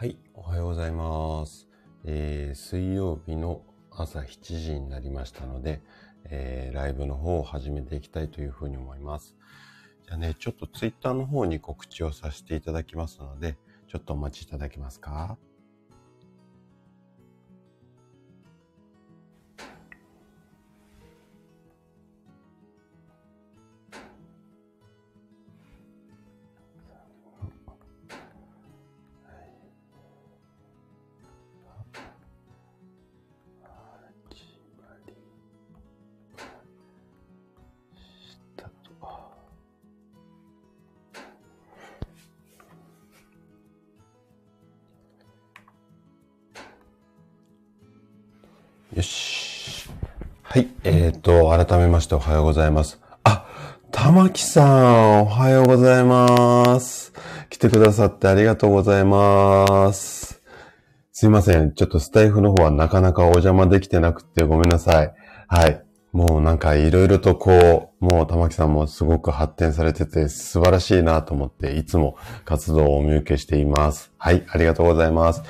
はい、おはようございます。えー、水曜日の朝7時になりましたので、えー、ライブの方を始めていきたいというふうに思います。じゃあね、ちょっとツイッターの方に告知をさせていただきますので、ちょっとお待ちいただけますか？ましておはようございます。あ、玉木さん、おはようございます。来てくださってありがとうございます。すいません。ちょっとスタイフの方はなかなかお邪魔できてなくてごめんなさい。はい。もうなんかいろいろとこう、もう玉木さんもすごく発展されてて素晴らしいなと思っていつも活動をお見受けしています。はい、ありがとうございます。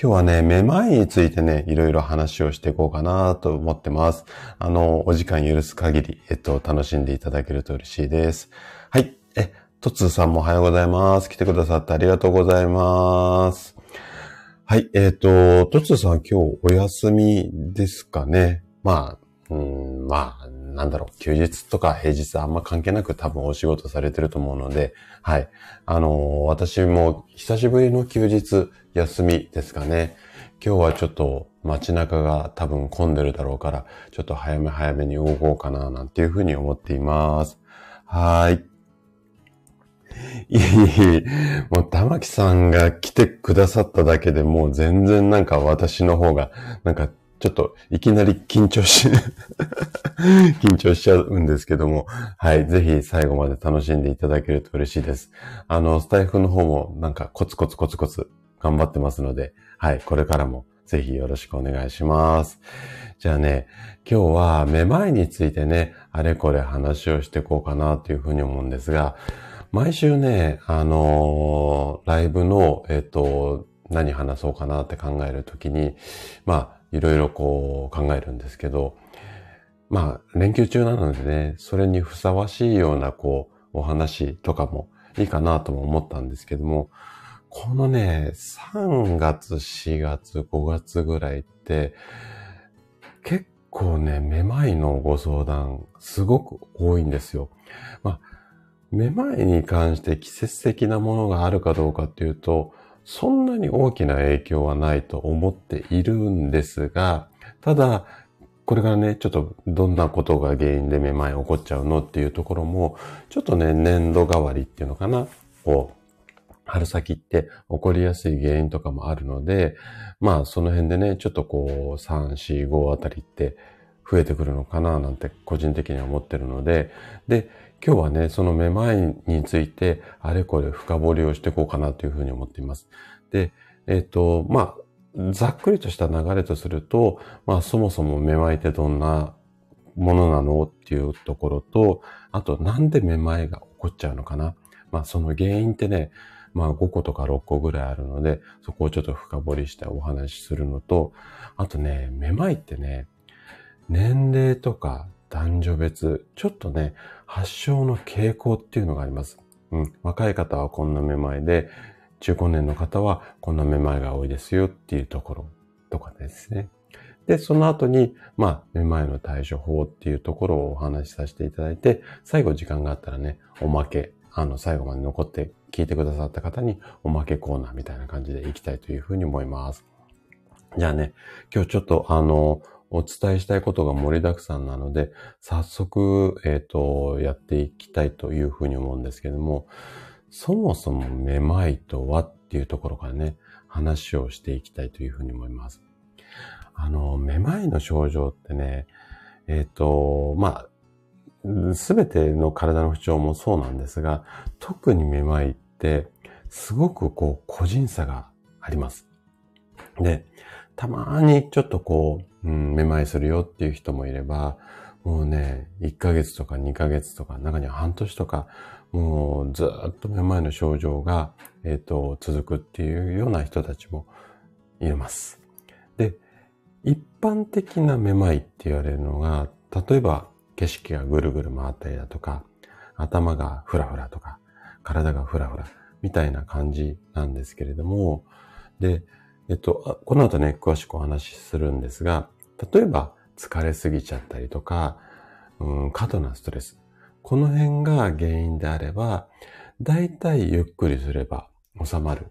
今日はね、めまいについてね、いろいろ話をしていこうかなと思ってます。あの、お時間許す限り、えっと、楽しんでいただけると嬉しいです。はい。え、トツーさんもおはようございます。来てくださってありがとうございます。はい。えっ、と、トツーさん今日お休みですかね。まあ、うん、まあ、なんだろう、休日とか平日あんま関係なく多分お仕事されてると思うので、はい。あの、私も久しぶりの休日休みですかね。今日はちょっと街中が多分混んでるだろうから、ちょっと早め早めに動こうかななんていうふうに思っています。はい。いい、もう玉木さんが来てくださっただけでもう全然なんか私の方が、なんかちょっといきなり緊張し 緊張しちゃうんですけども、はい、ぜひ最後まで楽しんでいただけると嬉しいです。あの、スタイフの方もなんかコツコツコツコツ頑張ってますので、はい、これからもぜひよろしくお願いします。じゃあね、今日はめまいについてね、あれこれ話をしていこうかなというふうに思うんですが、毎週ね、あのー、ライブの、えっ、と、何話そうかなって考えるときに、まあ、いろいろこう考えるんですけど、まあ、連休中なのでね、それにふさわしいようなこう、お話とかもいいかなとも思ったんですけども、このね、3月、4月、5月ぐらいって、結構ね、めまいのご相談、すごく多いんですよ。まあ、めまいに関して季節的なものがあるかどうかっていうと、そんなに大きな影響はないと思っているんですが、ただ、これからね、ちょっとどんなことが原因でめまい起こっちゃうのっていうところも、ちょっとね、年度代わりっていうのかな、こう、春先って起こりやすい原因とかもあるので、まあその辺でね、ちょっとこう、3、4、5あたりって増えてくるのかななんて個人的には思ってるので、で、今日はね、そのめまいについて、あれこれ深掘りをしていこうかなというふうに思っています。で、えっ、ー、と、まあ、ざっくりとした流れとすると、まあ、そもそもめまいってどんなものなのっていうところと、あと、なんでめまいが起こっちゃうのかな。まあ、その原因ってね、まあ、5個とか6個ぐらいあるので、そこをちょっと深掘りしてお話しするのと、あとね、めまいってね、年齢とか男女別、ちょっとね、発症の傾向っていうのがあります。うん。若い方はこんなめまいで、中高年の方はこんなめまいが多いですよっていうところとかですね。で、その後に、まあ、めまいの対処法っていうところをお話しさせていただいて、最後時間があったらね、おまけ、あの、最後まで残って聞いてくださった方におまけコーナーみたいな感じでいきたいというふうに思います。じゃあね、今日ちょっとあの、お伝えしたいことが盛りだくさんなので、早速、えっ、ー、と、やっていきたいというふうに思うんですけども、そもそもめまいとはっていうところからね、話をしていきたいというふうに思います。あの、めまいの症状ってね、えっ、ー、と、まあ、すべての体の不調もそうなんですが、特にめまいって、すごくこう、個人差があります。で、たまにちょっとこう、うん、めまいするよっていう人もいれば、もうね、1ヶ月とか2ヶ月とか、中には半年とか、もうずっとめまいの症状が、えっ、と、続くっていうような人たちもいます。で、一般的なめまいって言われるのが、例えば景色がぐるぐる回ったりだとか、頭がフラフラとか、体がフラフラみたいな感じなんですけれども、で、えっと、この後ね、詳しくお話しするんですが、例えば疲れすぎちゃったりとか、うん、過度なストレス。この辺が原因であれば、だいたいゆっくりすれば収まる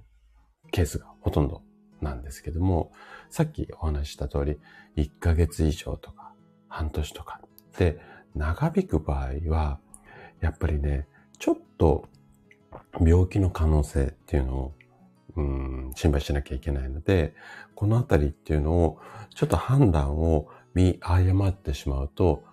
ケースがほとんどなんですけども、さっきお話しした通り、1ヶ月以上とか半年とかで長引く場合は、やっぱりね、ちょっと病気の可能性っていうのを、うん、心配しなきゃいけないので、このあたりっていうのを、ちょっと判断を見誤ってしまうと、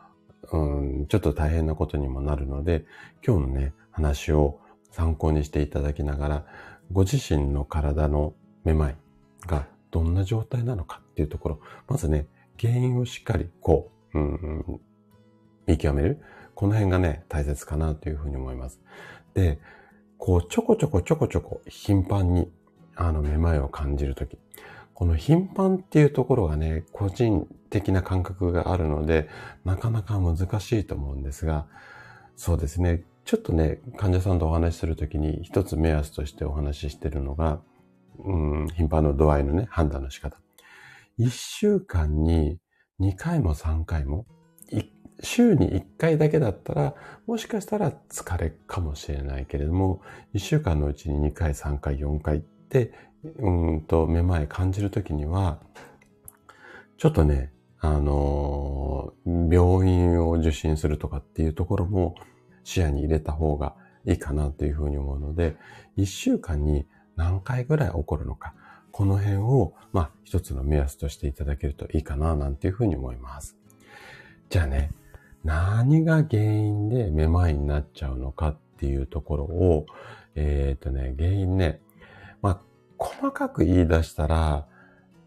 うん、ちょっと大変なことにもなるので、今日のね、話を参考にしていただきながら、ご自身の体のめまいがどんな状態なのかっていうところ、まずね、原因をしっかりこう、うん、見極める。この辺がね、大切かなというふうに思います。で、こう、ちょこちょこちょこちょこ頻繁に、あの、めまいを感じるとき。この頻繁っていうところがね、個人的な感覚があるので、なかなか難しいと思うんですが、そうですね。ちょっとね、患者さんとお話しするときに一つ目安としてお話ししてるのが、うん、頻繁の度合いのね、判断の仕方。一週間に2回も3回も、週に1回だけだったら、もしかしたら疲れかもしれないけれども、1週間のうちに2回、3回、4回って、うんと、めまい感じるときには、ちょっとね、あのー、病院を受診するとかっていうところも視野に入れた方がいいかなというふうに思うので、1週間に何回ぐらい起こるのか、この辺を、まあ、一つの目安としていただけるといいかな、なんていうふうに思います。じゃあね、何が原因でめまいになっちゃうのかっていうところを、えっ、ー、とね、原因ね、細かく言い出したら、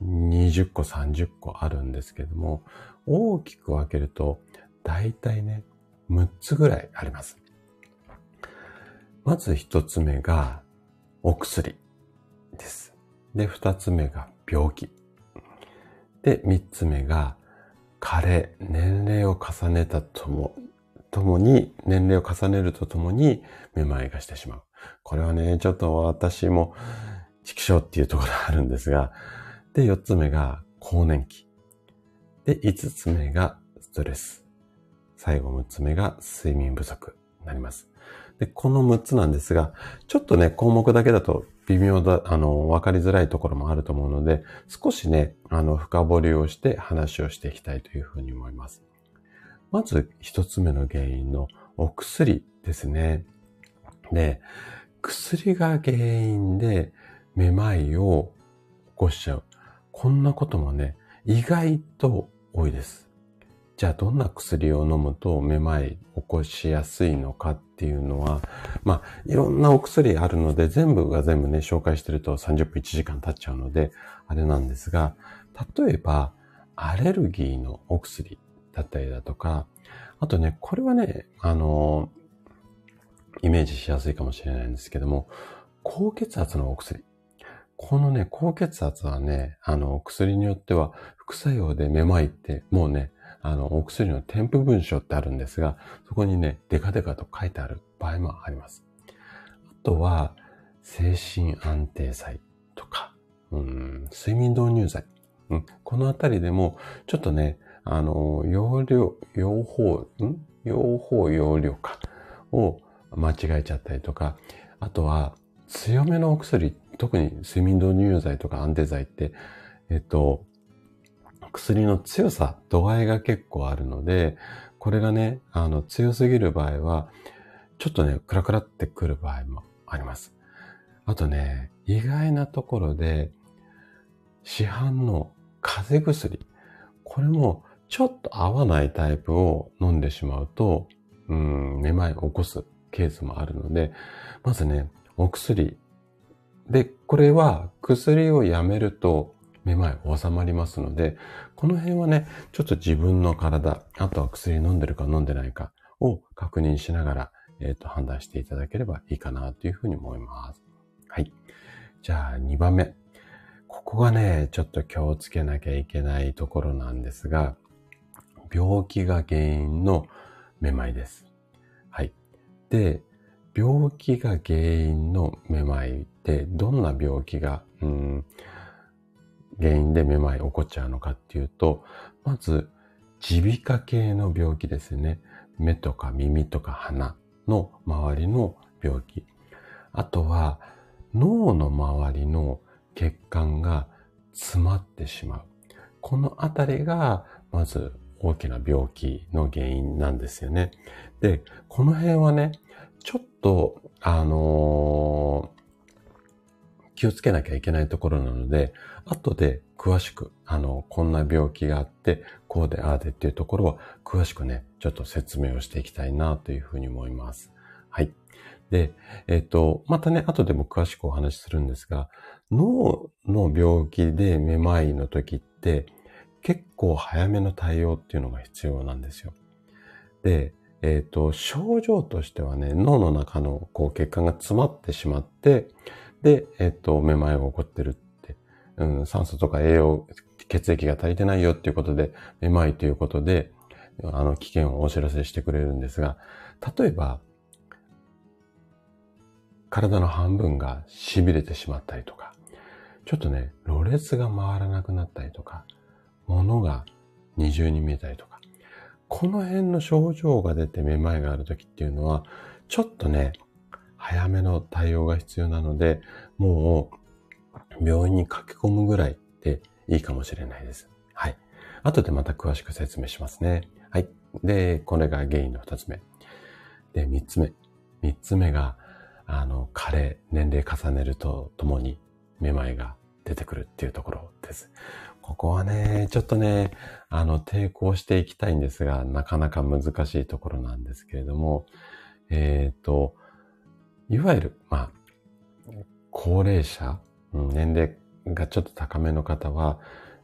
20個、30個あるんですけども、大きく分けると、だいたいね、6つぐらいあります。まず1つ目が、お薬です。で、2つ目が病気。で、3つ目が、加齢、年齢を重ねたとも、ともに、年齢を重ねるとともに、めまいがしてしまう。これはね、ちょっと私も、畜生っていうところがあるんですが、で、4つ目が更年期。で、5つ目がストレス。最後6つ目が睡眠不足になります。で、この6つなんですが、ちょっとね、項目だけだと微妙だ、あの、わかりづらいところもあると思うので、少しね、あの、深掘りをして話をしていきたいというふうに思います。まず、一つ目の原因のお薬ですね。で、薬が原因でめまいを起こしちゃう。こんなこともね、意外と多いです。じゃあどんな薬を飲むとめまい起こしやすいのかっていうのは、まあ、いろんなお薬あるので、全部が全部ね、紹介してると30分1時間経っちゃうので、あれなんですが、例えば、アレルギーのお薬だったりだとか、あとね、これはね、あの、イメージしやすいかもしれないんですけども、高血圧のお薬。このね、高血圧はね、あの、薬によっては副作用でめまいってもうね、あの、お薬の添付文書ってあるんですが、そこにね、デカデカと書いてある場合もあります。あとは、精神安定剤とか、うん、睡眠導入剤。うん、このあたりでも、ちょっとね、あの、容量、用法、ん用法、容量かを間違えちゃったりとか、あとは、強めのお薬、特に睡眠導入剤とか安定剤って、えっと、薬の強さ、度合いが結構あるので、これがね、あの、強すぎる場合は、ちょっとね、クラクラってくる場合もあります。あとね、意外なところで、市販の風邪薬、これもちょっと合わないタイプを飲んでしまうと、うん、めまいを起こすケースもあるので、まずね、お薬。で、これは薬をやめるとめまい収まりますので、この辺はね、ちょっと自分の体、あとは薬飲んでるか飲んでないかを確認しながらえっ、と、判断していただければいいかなというふうに思います。はい。じゃあ、2番目。ここがね、ちょっと気をつけなきゃいけないところなんですが、病気が原因のめまいです。はい。で、病気が原因のめまいってどんな病気が、うん、原因でめまい起こっちゃうのかっていうと、まず、耳鼻科系の病気ですね。目とか耳とか鼻の周りの病気。あとは、脳の周りの血管が詰まってしまう。このあたりが、まず大きな病気の原因なんですよね。で、この辺はね、と、あのー、気をつけなきゃいけないところなので、後で詳しく、あの、こんな病気があって、こうでああでっていうところは、詳しくね、ちょっと説明をしていきたいなというふうに思います。はい。で、えっ、ー、と、またね、後でも詳しくお話しするんですが、脳の病気でめまいの時って、結構早めの対応っていうのが必要なんですよ。で、えっ、ー、と、症状としてはね、脳の中のこう血管が詰まってしまって、で、えっ、ー、と、めまいが起こってるって、うん、酸素とか栄養、血液が足りてないよっていうことで、めまいということで、あの、危険をお知らせしてくれるんですが、例えば、体の半分が痺れてしまったりとか、ちょっとね、ろれつが回らなくなったりとか、物が二重に見えたりとか、この辺の症状が出てめまいがある時っていうのは、ちょっとね、早めの対応が必要なので、もう病院に駆け込むぐらいでいいかもしれないです。はい。後でまた詳しく説明しますね。はい。で、これが原因の二つ目。で、三つ目。三つ目が、あの、加齢、年齢重ねるとともにめまいが出てくるっていうところです。ここはね、ちょっとね、あの、抵抗していきたいんですが、なかなか難しいところなんですけれども、えっ、ー、と、いわゆる、まあ、高齢者、年齢がちょっと高めの方は、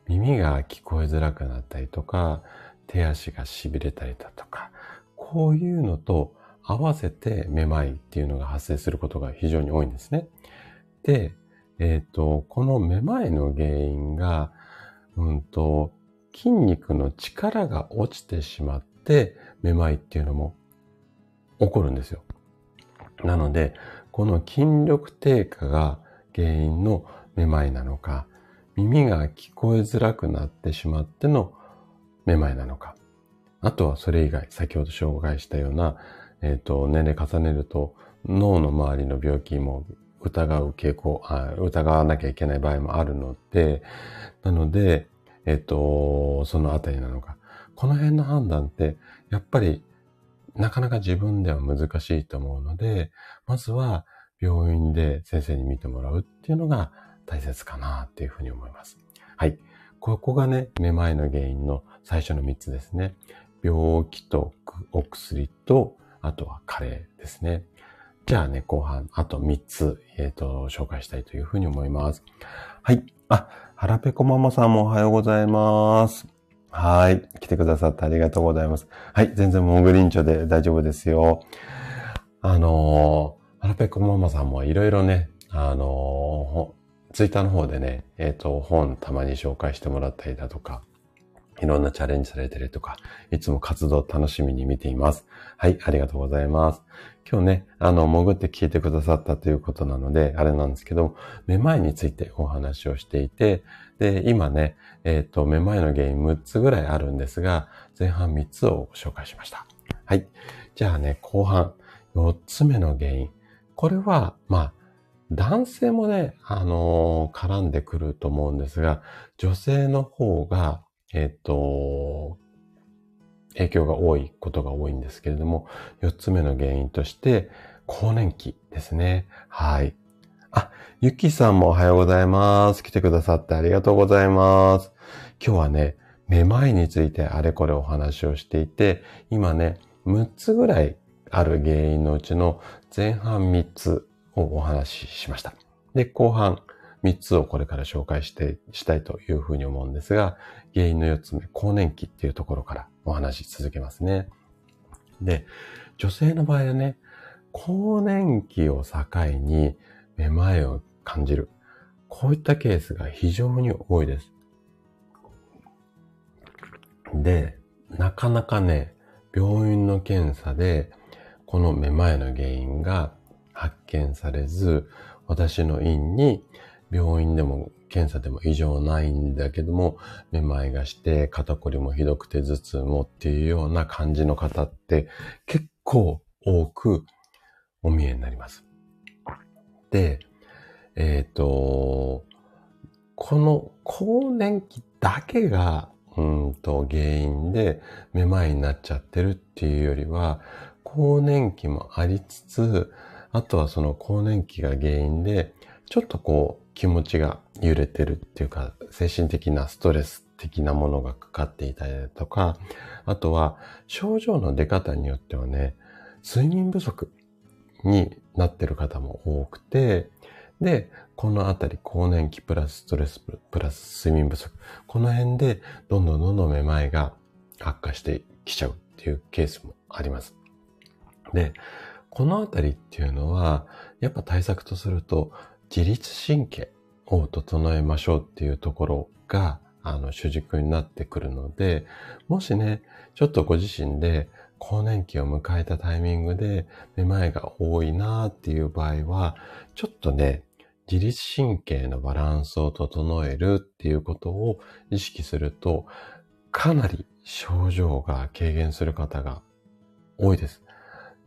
耳が聞こえづらくなったりとか、手足が痺れたりだとか、こういうのと合わせてめまいっていうのが発生することが非常に多いんですね。で、えっ、ー、と、このめまいの原因が、うんと、筋肉の力が落ちてしまって、めまいっていうのも起こるんですよ。なので、この筋力低下が原因のめまいなのか、耳が聞こえづらくなってしまってのめまいなのか、あとはそれ以外、先ほど紹介したような、えっ、ー、と、年齢重ねると脳の周りの病気も疑う傾向あ、疑わなきゃいけない場合もあるので、なので、えっと、そのあたりなのか。この辺の判断って、やっぱり、なかなか自分では難しいと思うので、まずは病院で先生に見てもらうっていうのが大切かなっていうふうに思います。はい。ここがね、めまいの原因の最初の3つですね。病気とお薬と、あとは加齢ですね。じゃあね、後半、あと3つ、えっ、ー、と、紹介したいというふうに思います。はい。あ、はらぺこママさんもおはようございます。はい。来てくださってありがとうございます。はい。全然モグリンチョで大丈夫ですよ。あのー、はらぺこママさんもいろいろね、あのー、ツイッターの方でね、えっ、ー、と、本たまに紹介してもらったりだとか、いろんなチャレンジされてるとか、いつも活動楽しみに見ています。はい、ありがとうございます。今日ね、あの、潜って聞いてくださったということなので、あれなんですけど、めまいについてお話をしていて、で、今ね、えっ、ー、と、めまいの原因6つぐらいあるんですが、前半3つをご紹介しました。はい。じゃあね、後半4つ目の原因。これは、まあ、男性もね、あのー、絡んでくると思うんですが、女性の方が、えっ、と、影響が多いことが多いんですけれども、四つ目の原因として、更年期ですね。はい。あ、ゆきさんもおはようございます。来てくださってありがとうございます。今日はね、めまいについてあれこれお話をしていて、今ね、6つぐらいある原因のうちの前半3つをお話ししました。で、後半3つをこれから紹介して、したいというふうに思うんですが、原因の4つ目、更年期っていうところからお話し続けますね。で、女性の場合はね、更年期を境にめまいを感じる。こういったケースが非常に多いです。で、なかなかね、病院の検査で、このめまいの原因が発見されず、私の院に病院でも検査でも異常ないんだけども、めまいがして肩こりもひどくて頭痛もっていうような感じの方って結構多くお見えになります。で、えっ、ー、と、この更年期だけがうんと原因でめまいになっちゃってるっていうよりは、更年期もありつつ、あとはその更年期が原因で、ちょっとこう気持ちが揺れてるっていうか、精神的なストレス的なものがかかっていたりだとか、あとは症状の出方によってはね、睡眠不足になってる方も多くて、で、このあたり、更年期プラスストレスプラス睡眠不足。この辺で、どんどんどんどんめまいが悪化してきちゃうっていうケースもあります。で、このあたりっていうのは、やっぱ対策とすると、自律神経を整えましょうっていうところが、あの、主軸になってくるので、もしね、ちょっとご自身で更年期を迎えたタイミングでめまいが多いなっていう場合は、ちょっとね、自律神経のバランスを整えるっていうことを意識すると、かなり症状が軽減する方が多いです。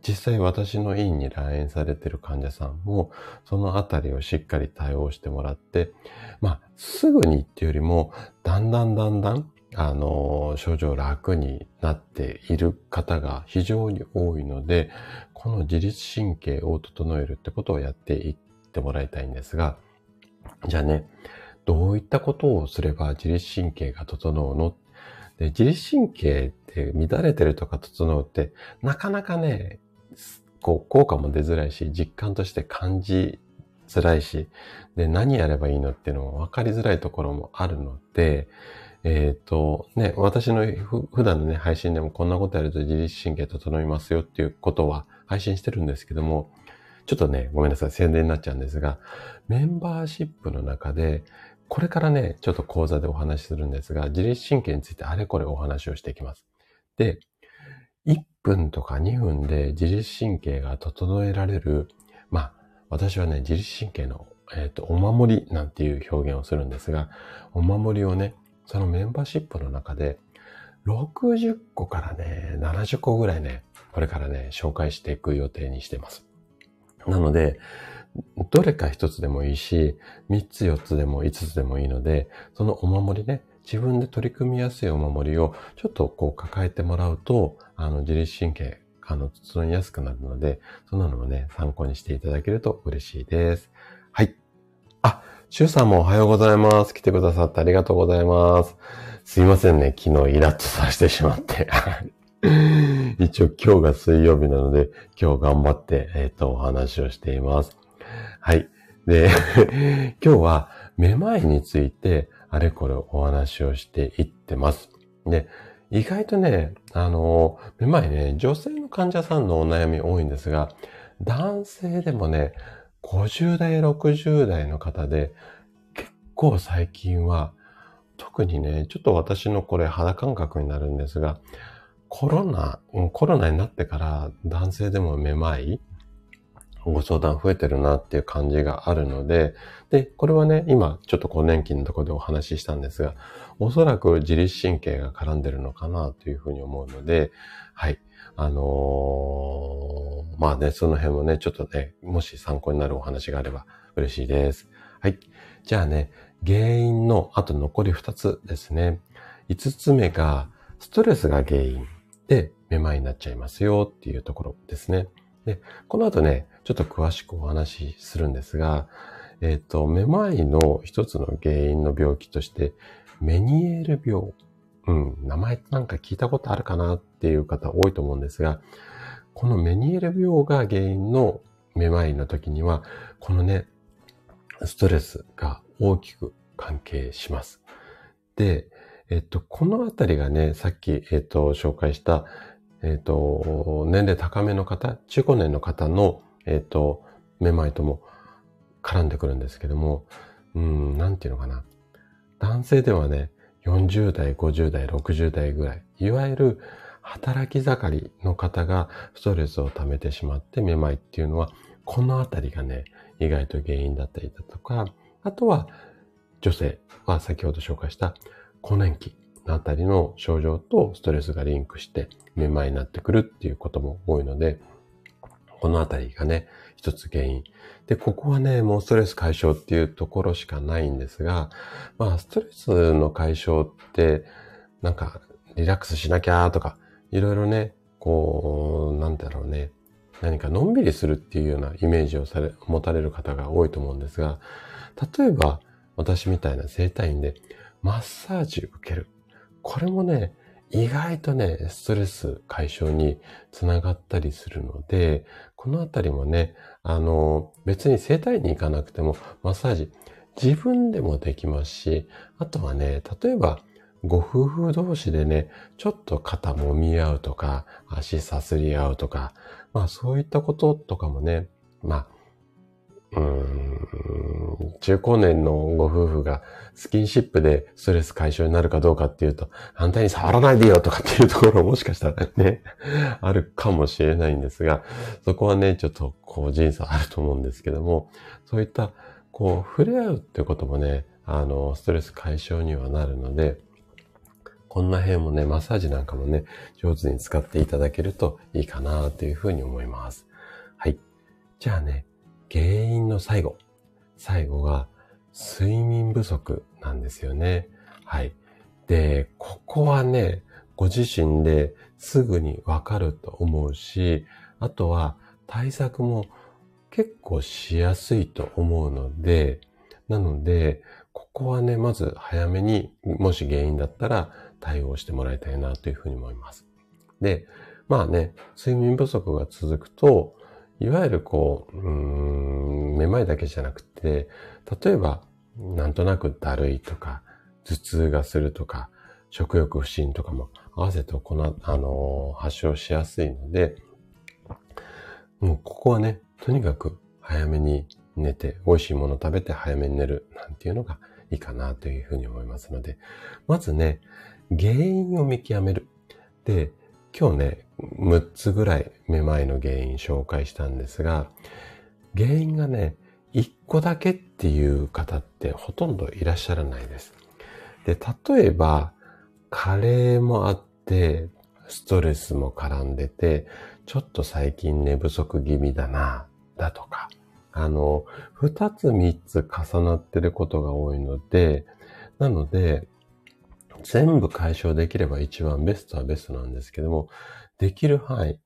実際私の院に来院されてる患者さんも、そのあたりをしっかり対応してもらって、まあ、すぐにっていうよりも、だんだんだんだん、あの、症状楽になっている方が非常に多いので、この自律神経を整えるってことをやっていってもらいたいんですが、じゃあね、どういったことをすれば自律神経が整うの？で自律神経って乱れてるとか整うって、なかなかね、こう、効果も出づらいし、実感として感じづらいし、で、何やればいいのっていうのも分かりづらいところもあるので、えっ、ー、と、ね、私の普段のね、配信でもこんなことやると自律神経整いますよっていうことは配信してるんですけども、ちょっとね、ごめんなさい、宣伝になっちゃうんですが、メンバーシップの中で、これからね、ちょっと講座でお話しするんですが、自律神経についてあれこれお話をしていきます。で、1分とか2分で自律神経が整えられる、まあ、私はね、自律神経の、えっ、ー、と、お守りなんていう表現をするんですが、お守りをね、そのメンバーシップの中で、60個からね、70個ぐらいね、これからね、紹介していく予定にしてます。なので、どれか一つでもいいし、三つ四つでも五つでもいいので、そのお守りね、自分で取り組みやすいお守りをちょっとこう抱えてもらうと、あの、自律神経、あの、整いやすくなるので、そんなのもね、参考にしていただけると嬉しいです。はい。あ、シュウさんもおはようございます。来てくださってありがとうございます。すいませんね、昨日イラッとさせてしまって。一応今日が水曜日なので、今日頑張って、えっ、ー、と、お話をしています。はい。で、今日はめまいについて、あれこれお話をしていってます。で、意外とね、あの、めまいね、女性の患者さんのお悩み多いんですが、男性でもね、50代、60代の方で、結構最近は、特にね、ちょっと私のこれ肌感覚になるんですが、コロナ、コロナになってから男性でもめまいご相談増えてるなっていう感じがあるので、で、これはね、今ちょっと更年期のところでお話ししたんですが、おそらく自律神経が絡んでるのかなというふうに思うので、はい。あのー、まあね、その辺もね、ちょっとね、もし参考になるお話があれば嬉しいです。はい。じゃあね、原因のあと残り2つですね。5つ目が、ストレスが原因でめまいになっちゃいますよっていうところですね。で、この後ね、ちょっと詳しくお話しするんですが、えっ、ー、と、めまいの一つの原因の病気として、メニエール病。うん、名前なんか聞いたことあるかなっていう方多いと思うんですが、このメニエール病が原因のめまいの時には、このね、ストレスが大きく関係します。で、えっと、このあたりがね、さっき、えっと、紹介した、えっと、年齢高めの方、中高年の方のえっ、と、めまいとも絡んでくるんですけども、うん、なんていうのかな。男性ではね、40代、50代、60代ぐらい、いわゆる働き盛りの方がストレスを溜めてしまってめまいっていうのは、このあたりがね、意外と原因だったりだとか、あとは女性は先ほど紹介した更年期のあたりの症状とストレスがリンクしてめまいになってくるっていうことも多いので、このあたりがね、一つ原因。で、ここはね、もうストレス解消っていうところしかないんですが、まあ、ストレスの解消って、なんか、リラックスしなきゃとか、いろいろね、こう、なんだろうね、何かのんびりするっていうようなイメージをされ、持たれる方が多いと思うんですが、例えば、私みたいな生体院でマッサージ受ける。これもね、意外とね、ストレス解消につながったりするので、このあたりもね、あの、別に整体に行かなくても、マッサージ、自分でもできますし、あとはね、例えば、ご夫婦同士でね、ちょっと肩揉み合うとか、足さすり合うとか、まあそういったこととかもね、まあ、うん、中高年のご夫婦がスキンシップでストレス解消になるかどうかっていうと、反対に触らないでよとかっていうところもしかしたらね、あるかもしれないんですが、そこはね、ちょっとこう人生あると思うんですけども、そういったこう触れ合うってこともね、あの、ストレス解消にはなるので、こんな辺もね、マッサージなんかもね、上手に使っていただけるといいかなというふうに思います。はい。じゃあね、原因の最後。最後が睡眠不足なんですよね。はい。で、ここはね、ご自身ですぐにわかると思うし、あとは対策も結構しやすいと思うので、なので、ここはね、まず早めに、もし原因だったら対応してもらいたいなというふうに思います。で、まあね、睡眠不足が続くと、いわゆるこう、うん、めまいだけじゃなくて、例えば、なんとなくだるいとか、頭痛がするとか、食欲不振とかも合わせて行う、あのー、発症しやすいので、もうここはね、とにかく早めに寝て、美味しいもの食べて早めに寝るなんていうのがいいかなというふうに思いますので、まずね、原因を見極める。で、今日ね、6つぐらいめまいの原因紹介したんですが、原因がね、1個だけっていう方ってほとんどいらっしゃらないです。で、例えば、加齢もあって、ストレスも絡んでて、ちょっと最近寝不足気味だな、だとか、あの、二つ三つ重なってることが多いので、なので、全部解消できれば一番ベストはベストなんですけども、できる範囲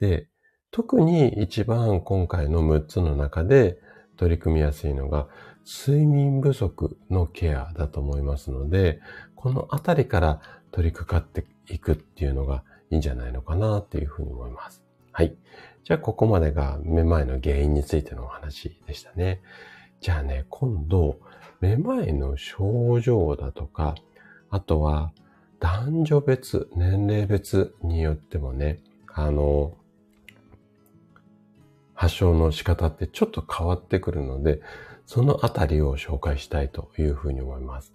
で、特に一番今回の6つの中で取り組みやすいのが、睡眠不足のケアだと思いますので、このあたりから取り掛かっていくっていうのがいいんじゃないのかなっていうふうに思います。はい。じゃあ、ここまでがめまいの原因についてのお話でしたね。じゃあね、今度、めまいの症状だとか、あとは、男女別、年齢別によってもね、あの、発症の仕方ってちょっと変わってくるので、そのあたりを紹介したいというふうに思います。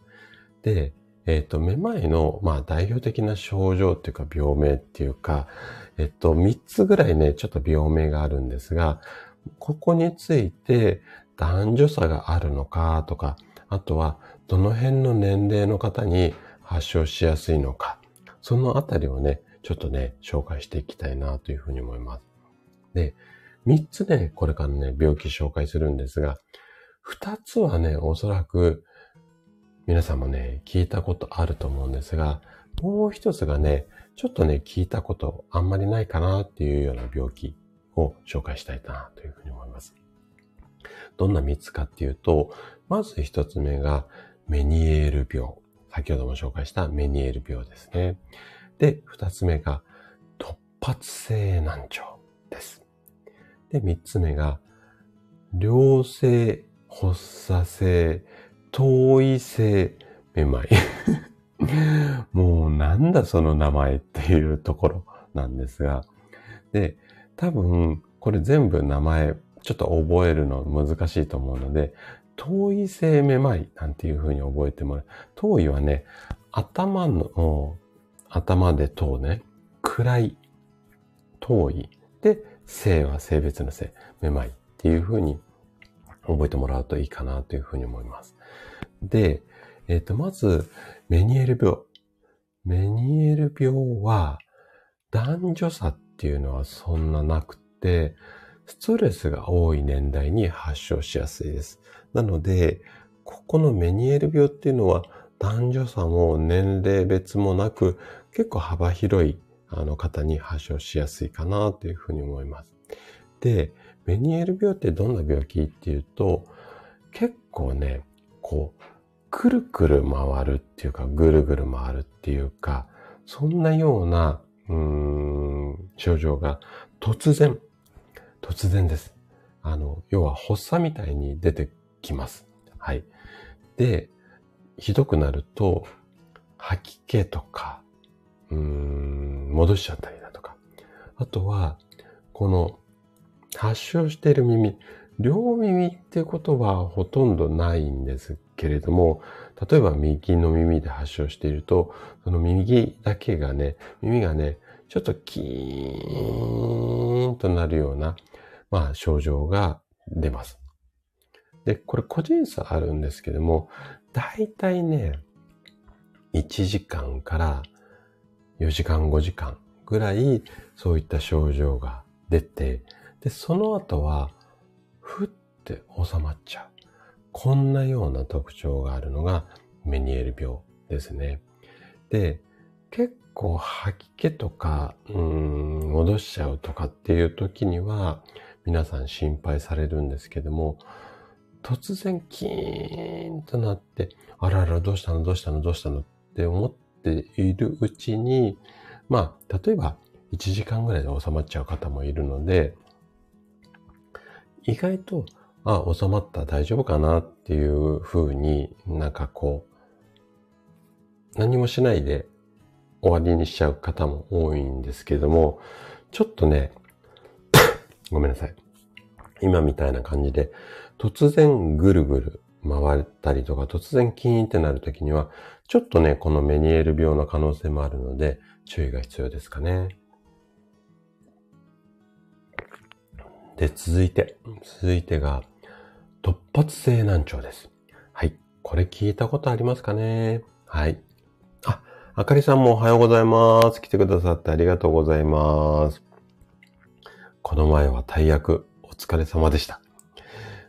で、えっ、ー、と、めまいの、まあ、代表的な症状っていうか、病名っていうか、えっと、3つぐらいね、ちょっと病名があるんですが、ここについて男女差があるのかとか、あとは、どの辺の年齢の方に発症しやすいのか、そのあたりをね、ちょっとね、紹介していきたいなというふうに思います。で、3つね、これからね、病気紹介するんですが、2つはね、おそらく皆さんもね、聞いたことあると思うんですが、もう一つがね、ちょっとね、聞いたことあんまりないかなっていうような病気を紹介したいなというふうに思います。どんな3つかっていうと、まず1つ目がメニエール病。先ほども紹介したメニエール病ですね。で、2つ目が突発性難聴です。で、3つ目が良性発作性遠い性めまい。もうなんだその名前っていうところなんですが。で、多分これ全部名前ちょっと覚えるの難しいと思うので、遠い性めまいなんていう風に覚えてもらう。遠いはね、頭の、頭で遠ね、暗い、遠い。で、性は性別の性、めまいっていう風に覚えてもらうといいかなという風に思います。で、えっ、ー、と、まず、メニエル病。メニエル病は、男女差っていうのはそんななくて、ストレスが多い年代に発症しやすいです。なので、ここのメニエル病っていうのは男女差も年齢別もなく結構幅広いあの方に発症しやすいかなというふうに思います。で、メニエル病ってどんな病気っていうと結構ね、こう、くるくる回るっていうか、ぐるぐる回るっていうか、そんなような、うん、症状が突然、突然です。あの、要は発作みたいに出てきます。はい。で、ひどくなると、吐き気とか、うーん、戻しちゃったりだとか。あとは、この、発症している耳、両耳ってことはほとんどないんですけれども、例えば右の耳で発症していると、その右だけがね、耳がね、ちょっとキーンとなるような、まあ症状が出ます。で、これ個人差あるんですけども、だいたいね、1時間から4時間5時間ぐらいそういった症状が出て、で、その後は、ふって収まっちゃう。こんなような特徴があるのがメニエル病ですね。で、結構吐き気とか、うん、戻しちゃうとかっていう時には、皆さん心配されるんですけども、突然キーンとなって、あらあらどうしたの？どうしたの？どうしたの？って思っているうちに、まあ、例えば1時間ぐらいで収まっちゃう方もいるので、意外と、あ、収まった、大丈夫かなっていう風になんかこう、何もしないで終わりにしちゃう方も多いんですけども、ちょっとね、ごめんなさい。今みたいな感じで、突然ぐるぐる回ったりとか、突然キーンってなるときには、ちょっとね、このメニエール病の可能性もあるので、注意が必要ですかね。で、続いて、続いてが、突発性難聴です。はい。これ聞いたことありますかね？はい。あ、あかりさんもおはようございます。来てくださってありがとうございます。この前は大役、お疲れ様でした。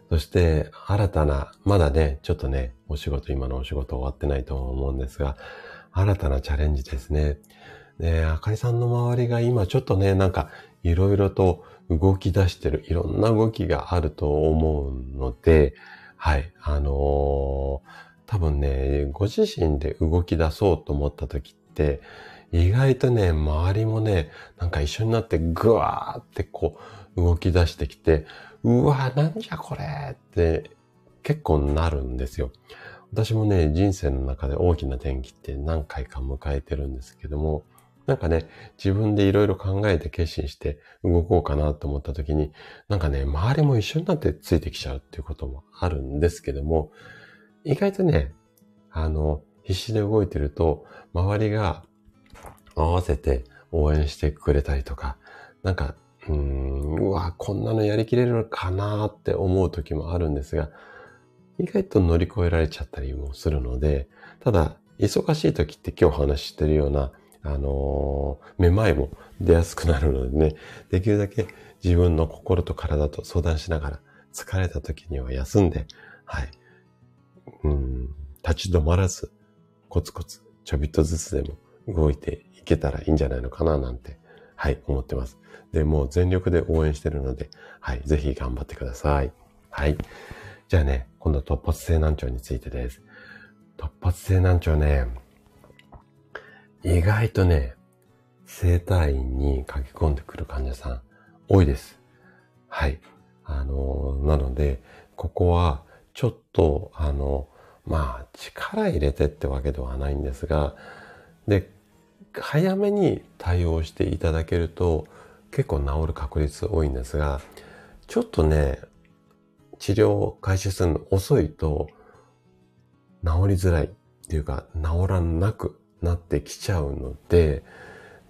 そして、新たな、まだね、ちょっとね、お仕事、今のお仕事終わってないと思うんですが、新たなチャレンジですね。ねあかりさんの周りが今ちょっとね、なんか、いろいろと動き出してる、いろんな動きがあると思うので、はい、あのー、多分ね、ご自身で動き出そうと思った時って、意外とね、周りもね、なんか一緒になってぐわーってこう動き出してきて、うわ、なんじゃこれって結構なるんですよ。私もね、人生の中で大きな転機って何回か迎えてるんですけども、なんかね、自分でいろいろ考えて決心して動こうかなと思った時に、なんかね、周りも一緒になってついてきちゃうっていうこともあるんですけども、意外とね、あの、必死で動いてると、周りが合わせて応援してくれたりとか、なんかうん、うわ、こんなのやりきれるのかなって思う時もあるんですが、意外と乗り越えられちゃったりもするので、ただ、忙しい時って今日話してるような、あのー、めまいも出やすくなるのでね、できるだけ自分の心と体と相談しながら、疲れた時には休んで、はい、うん、立ち止まらず、コツコツ、ちょびっとずつでも動いていけたらいいんじゃないのかななんて、はい、思ってます。で、もう全力で応援してるので、はい、ぜひ頑張ってください。はい。じゃあね、今度突発性難聴についてです。突発性難聴ね、意外とね、生体院に書き込んでくる患者さん多いです。はい。あの、なので、ここはちょっと、あの、まあ、力入れてってわけではないんですが、で、早めに対応していただけると、結構治る確率多いんですが、ちょっとね、治療を開始するの遅いと、治りづらいっていうか、治らなくなってきちゃうので、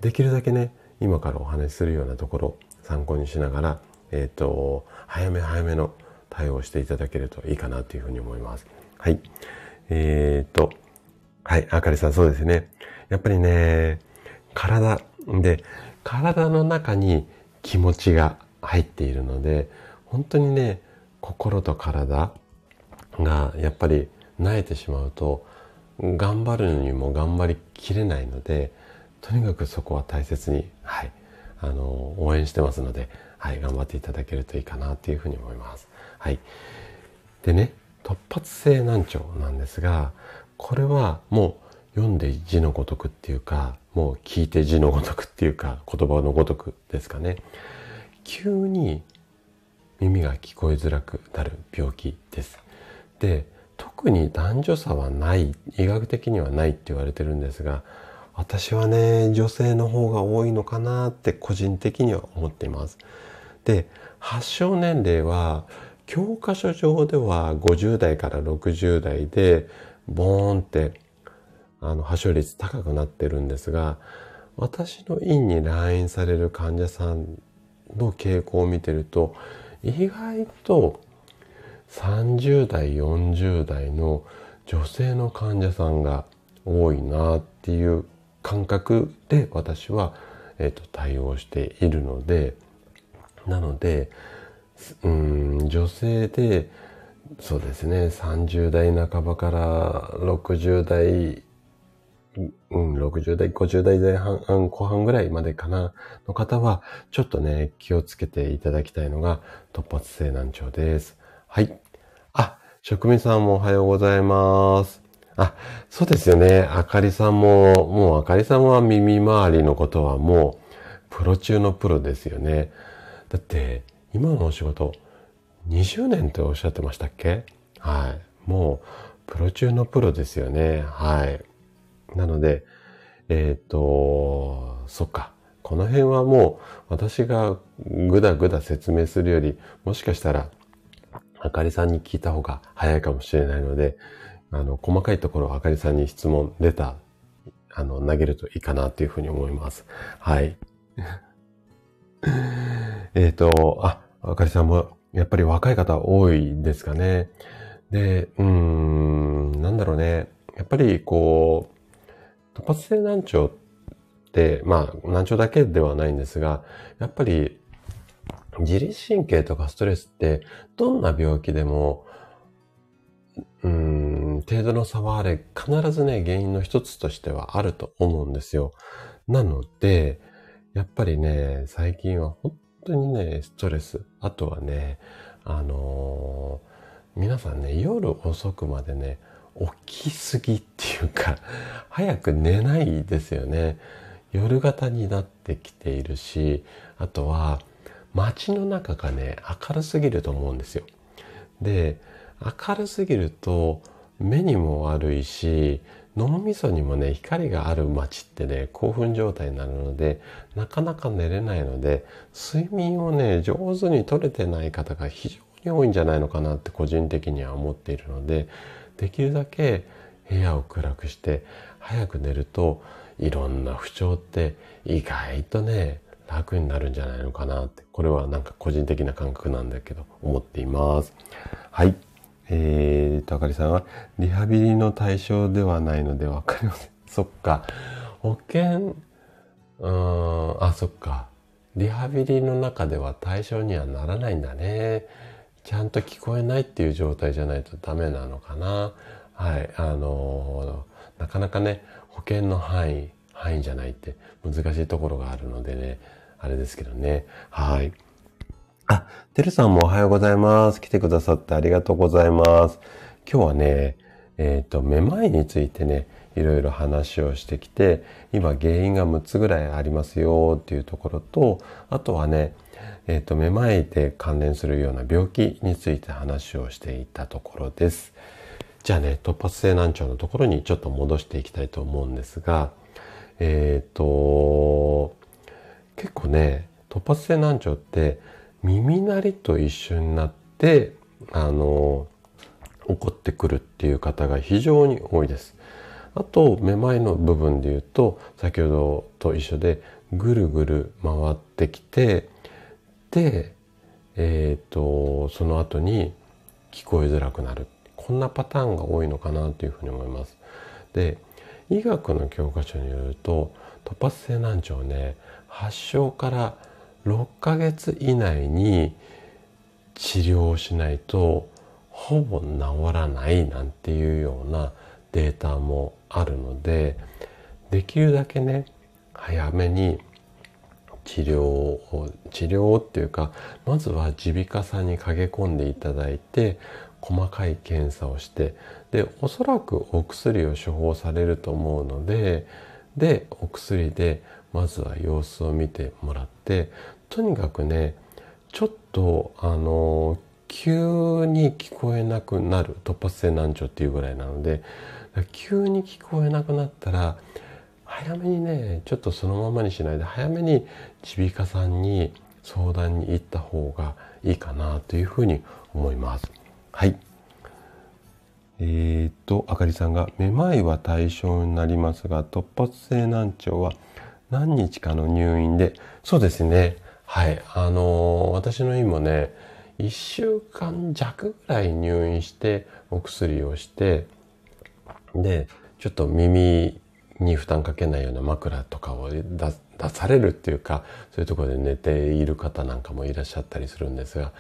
できるだけね、今からお話しするようなところ参考にしながら、えっ、ー、と、早め早めの対応していただけるといいかなというふうに思います。はい。えっ、ー、と、はい、あかりさんそうですね。やっぱりね、体で、体の中に気持ちが入っているので、本当にね、心と体がやっぱり慣れてしまうと、頑張るにも頑張りきれないので、とにかくそこは大切に、はい、あの、応援してますので、はい、頑張っていただけるといいかなっていうふうに思います。はい。でね、突発性難聴なんですが、これはもう読んで字のごとくっていうか、もう聞いて字のごとくっていうか、言葉のごとくですかね。急に耳が聞こえづらくなる病気です。で、特に男女差はない、医学的にはないって言われてるんですが、私はね、女性の方が多いのかなって個人的には思っています。で、発症年齢は教科書上では50代から60代でボーンってあの発症率高くなってるんですが、私の院に来院される患者さんの傾向を見てると、意外と30代、40代の女性の患者さんが多いなっていう感覚で私は、えーと、対応しているので、なので、うん、女性で、そうですね、30代半ばから60代、うん、60代、50代前半、後半ぐらいまでかな、の方は、ちょっとね、気をつけていただきたいのが、突発性難聴です。はい。あ、職人さんもおはようございます。あ、そうですよね。あかりさんも、もうあかりさんは耳周りのことはもう、プロ中のプロですよね。だって、今のお仕事、20年っておっしゃってましたっけ？はい。もう、プロ中のプロですよね。はい。なので、えっ、ー、と、そっか。この辺はもう、私がぐだぐだ説明するより、もしかしたら、あかりさんに聞いた方が早いかもしれないので、あの、細かいところあかりさんに質問、レター、あの、投げるといいかなというふうに思います。はい。えっと、あ、あかりさんも、やっぱり若い方多いですかね。で、うーん、なんだろうね。やっぱりこう、突発性難聴って、まあ、難聴だけではないんですが、やっぱり自律神経とかストレスって、どんな病気でも、うん、程度の差はあれ、必ずね、原因の一つとしてはあると思うんですよ。なので、やっぱりね、最近は本当にね、ストレス。あとはね、あのー、皆さんね、夜遅くまでね、起きすぎっていうか、早く寝ないですよね。夜型になってきているし、あとは、街の中がね、明るすぎると思うんですよ。で、明るすぎると目にも悪いし、脳みそにもね、光がある街ってね、興奮状態になるので、なかなか寝れないので、睡眠をね、上手に取れてない方が非常に多いんじゃないのかなって個人的には思っているので、できるだけ部屋を暗くして早く寝ると、いろんな不調って意外とね、楽になるんじゃないのかなって、これはなんか個人的な感覚なんだけど、思っています。はい。えーと、あかりさんは、リハビリの対象ではないのでわかりません。そっか。保険、うん、あ、そっか。リハビリの中では対象にはならないんだね。ちゃんと聞こえないっていう状態じゃないとダメなのかな。はい。あのー、なかなかね、保険の範囲、範囲じゃないって難しいところがあるのでね、あれですけどね。はい。あ、てるさんもおはようございます。来てくださってありがとうございます。今日はね、えっ、ー、と、めまいについてね、いろいろ話をしてきて、今原因が6つぐらいありますよっていうところと、あとはね、えっ、ー、と、めまいで関連するような病気について話をしていたところです。じゃあね、突発性難聴のところにちょっと戻していきたいと思うんですが、えっ、ー、と、結構ね、突発性難聴って耳鳴りと一緒になって、あの、起こってくるっていう方が非常に多いです。あと、めまいの部分で言うと、先ほどと一緒で、ぐるぐる回ってきて、えっ、ー、と、その後に聞こえづらくなる。こんなパターンが多いのかなというふうに思います。で、医学の教科書によると、突発性難聴ね、発症から6ヶ月以内に治療をしないとほぼ治らないなんていうようなデータもあるのでできるだけね早めに治療を治療っていうかまずは耳鼻科さんに駆け込んでいただいて細かい検査をしてでおそらくお薬を処方されると思うのででお薬でまずは様子を見てもらってとにかくねちょっとあの急に聞こえなくなる突発性難聴っていうぐらいなので急に聞こえなくなったら早めにねちょっとそのままにしないで早めに耳鼻科さんに相談に行った方がいいかなというふうに思います。はい。えー、っと、あかりさんが、めまいは対象になりますが、突発性難聴は何日かの入院で、そうですね。はい。あのー、私の院もね、1週間弱ぐらい入院して、お薬をして、で、ちょっと耳に負担かけないような枕とかを出されるっていうか、そういうところで寝ている方なんかもいらっしゃったりするんですが、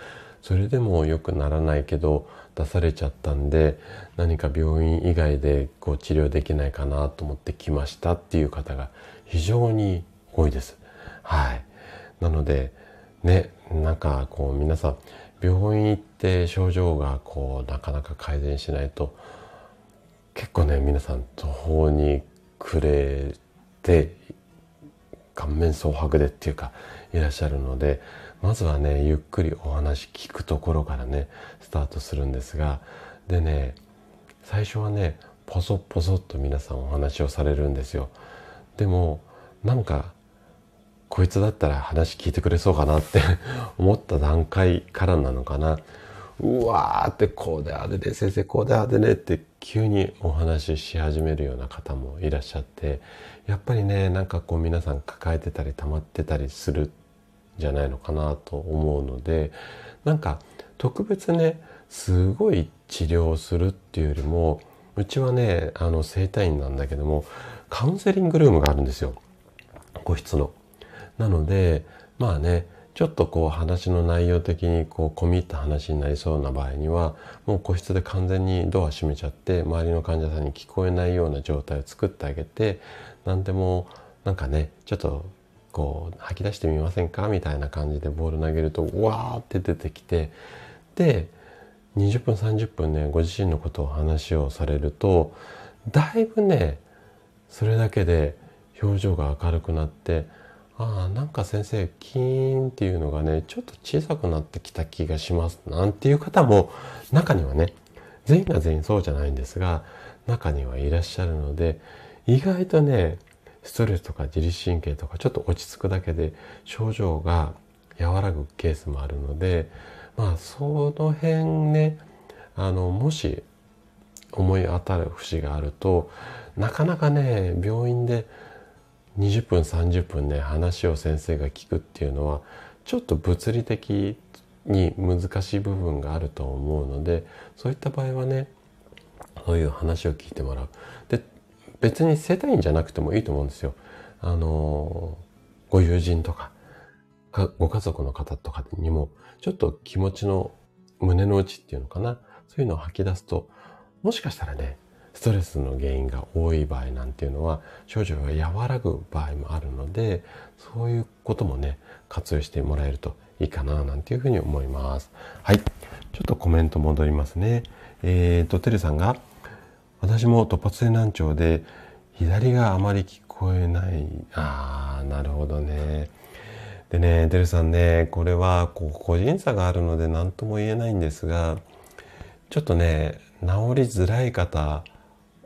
それでも良くならないけど出されちゃったんで何か病院以外でこう治療できないかなと思って来ましたっていう方が非常に多いです。はい。なので、ね、なんかこう皆さん、病院行って症状がこうなかなか改善しないと、結構ね、皆さん途方に暮れて、顔面蒼白でっていうか、いらっしゃるので、まずはね、ゆっくりお話聞くところからね、スタートするんですが、でね、最初はね、ポソポソっと皆さんお話をされるんですよ。でも、なんかこいつだったら話聞いてくれそうかなって思った段階からなのかな。うわーってこうであれで先生こうであれでねって急にお話しし始めるような方もいらっしゃってやっぱりねなんかこう皆さん抱えてたり溜まってたりするんじゃないのかなと思うのでなんか特別ねすごい治療するっていうよりもうちはねあの整体院なんだけどもカウンセリングルームがあるんですよ個室の。なので、まあね、ちょっとこう話の内容的にこう込み入った話になりそうな場合にはもう個室で完全にドア閉めちゃって周りの患者さんに聞こえないような状態を作ってあげて何でもなんかねちょっとこう吐き出してみませんかみたいな感じでボール投げるとわーって出てきてで20分30分ねご自身のことを話をされるとだいぶねそれだけで表情が明るくなってああなんか先生キーンっていうのがねちょっと小さくなってきた気がします。なんていう方も中にはね全員が全員そうじゃないんですが中にはいらっしゃるので意外とねストレスとか自律神経とかちょっと落ち着くだけで症状が和らぐケースもあるのでまあその辺ねあのもし思い当たる節があるとなかなかね病院で20分30分ね話を先生が聞くっていうのはちょっと物理的に難しい部分があると思うのでそういった場合はねそういう話を聞いてもらう。で別に整体院じゃなくてもいいと思うんですよ。あのご友人とかご家族の方とかにもちょっと気持ちの胸の内っていうのかなそういうのを吐き出すともしかしたらねストレスの原因が多い場合なんていうのは症状が和らぐ場合もあるのでそういうこともね活用してもらえるといいかななんていうふうに思います。はい。ちょっとコメント戻りますね。えーと、てるさんが私も突発性難聴で左があまり聞こえない。ああ、なるほどね。でね、てるさんね、これはこう個人差があるので何とも言えないんですが、ちょっとね、治りづらい方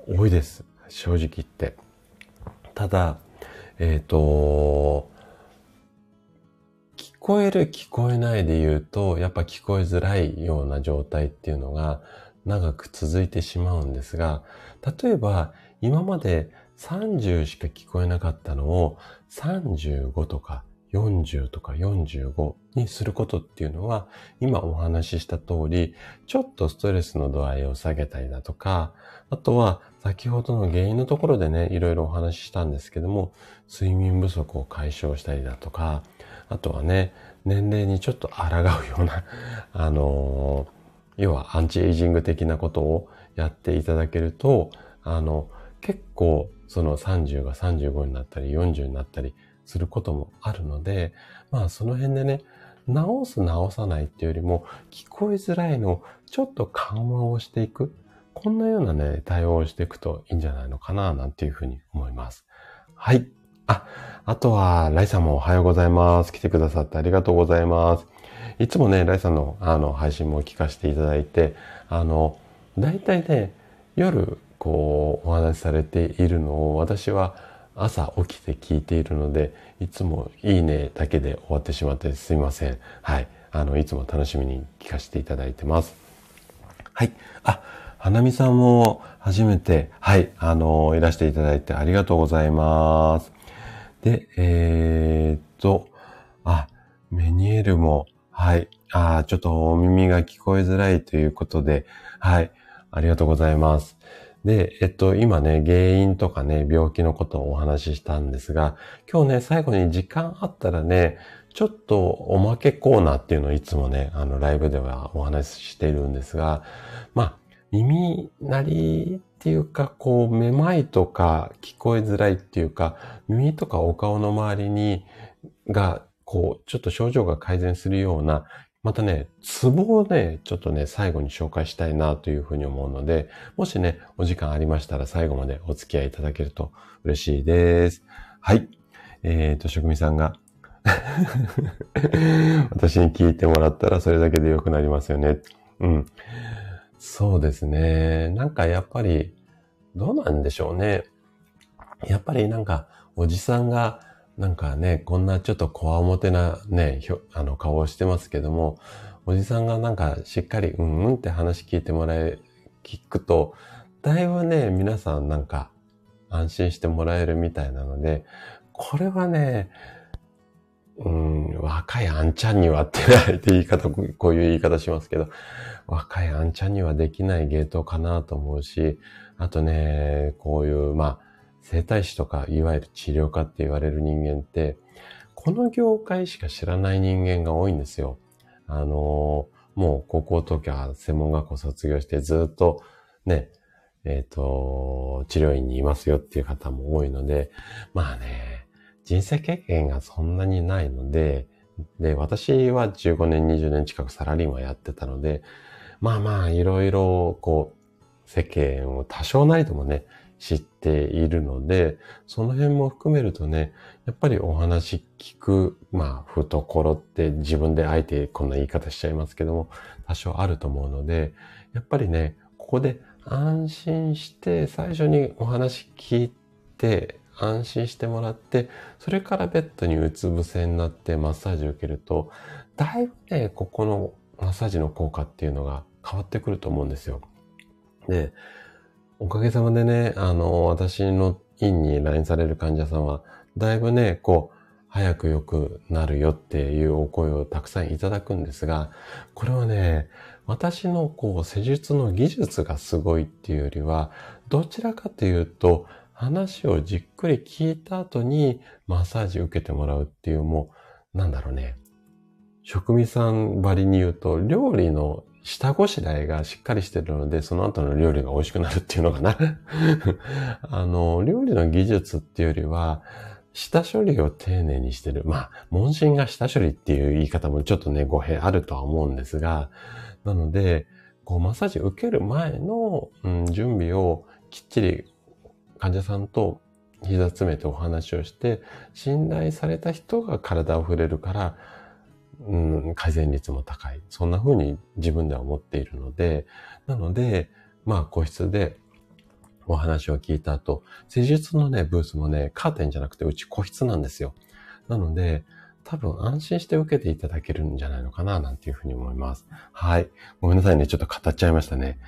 多いです。正直言って。ただ、えっ、ー、と、聞こえる聞こえないで言うと、やっぱ聞こえづらいような状態っていうのが長く続いてしまうんですが、例えば今まで30しか聞こえなかったのを35とか40とか45にすることっていうのは、今お話しした通り、ちょっとストレスの度合いを下げたりだとか、あとは先ほどの原因のところでね、いろいろお話ししたんですけども、睡眠不足を解消したりだとか、あとはね、年齢にちょっと抗うような、あのー、要はアンチエイジング的なことをやっていただけると、あの、結構その30が35になったり40になったりすることもあるので、まあその辺でね、直す直さないっていうよりも、聞こえづらいのをちょっと緩和をしていく。こんなようなね、対応をしていくといいんじゃないのかな、なんていうふうに思います。はい。あ、あとは、ライさんもおはようございます。来てくださってありがとうございます。いつもね、ライさんのあの配信も聞かせていただいて、あの、大体ね、夜、こう、お話しされているのを私は朝起きて聞いているので、いつもいいねだけで終わってしまってすいません。はい。あの、いつも楽しみに聞かせていただいてます。はい。あ、花見さんも初めて、はい、あの、いらしていただいてありがとうございます。で、えー、っと、あ、メニエルも、はい、あ、ちょっとお耳が聞こえづらいということで、はい、ありがとうございます。で、えっと、今ね、原因とかね、病気のことをお話ししたんですが、今日ね、最後に時間あったらね、ちょっとおまけコーナーっていうのをいつもね、あの、ライブではお話ししているんですが、まあ、耳鳴りっていうか、こう、めまいとか聞こえづらいっていうか、耳とかお顔の周りに、が、こう、ちょっと症状が改善するようなまたね、ツボをね、ちょっとね、最後に紹介したいなというふうに思うので、もしね、お時間ありましたら最後までお付き合いいただけると嬉しいです。はい。えっ、ー、と、職味さんが 私に聞いてもらったらそれだけで良くなりますよね。うん。そうですね。なんかやっぱり、どうなんでしょうね。やっぱりなんか、おじさんがなんかね、こんなちょっとこわもてなね、あの顔をしてますけども、おじさんがなんかしっかりうんうんって話聞いてもらえ、聞くと、だいぶね、皆さんなんか安心してもらえるみたいなので、これはね、うん、若いあんちゃんにはってって言い方、こういう言い方しますけど、若いあんちゃんにはできない芸当かなと思うし、あとね、こういう、まあ、整体師とか、いわゆる治療家って言われる人間って、この業界しか知らない人間が多いんですよ。あのもう高校とか専門学校卒業してずっとね、えっ、ー、と、治療院にいますよっていう方も多いので、まあね、人生経験がそんなにないので、で、私は15年、20年近くサラリーマンやってたので、まあまあ、いろいろ、こう、世間を多少なりともね、知っているので、その辺も含めるとね、やっぱりお話聞く、まあ、懐って自分であえてこんな言い方しちゃいますけども、多少あると思うので、やっぱりね、ここで安心して最初にお話聞いて、安心してもらって、それからベッドにうつ伏せになってマッサージを受けると、だいぶね、ここのマッサージの効果っていうのが変わってくると思うんですよ。で、おかげさまでね、あの、私の院に LINE される患者さんは、だいぶね、こう、早く良くなるよっていうお声をたくさんいただくんですが、これはね、私のこう施術の技術がすごいっていうよりは、どちらかというと、話をじっくり聞いた後にマッサージ受けてもらうっていう、もう、なんだろうね。職味さんばりに言うと、料理の下ごしらえがしっかりしてるので、その後の料理が美味しくなるっていうのかな あの、料理の技術っていうよりは、下処理を丁寧にしてる。まあ、問診が下処理っていう言い方もちょっとね、語弊あるとは思うんですが、なので、こう、マッサージ受ける前の、うん、準備をきっちり患者さんと膝詰めてお話をして、信頼された人が体を触れるから、うん、改善率も高い。そんな風に自分では思っているので、なので、まあ個室でお話を聞いた後、施術のね、ブースもね、カーテンじゃなくてうち個室なんですよ。なので、多分安心して受けていただけるんじゃないのかな、なんていうふうに思います。はい。ごめんなさいね。ちょっと語っちゃいましたね。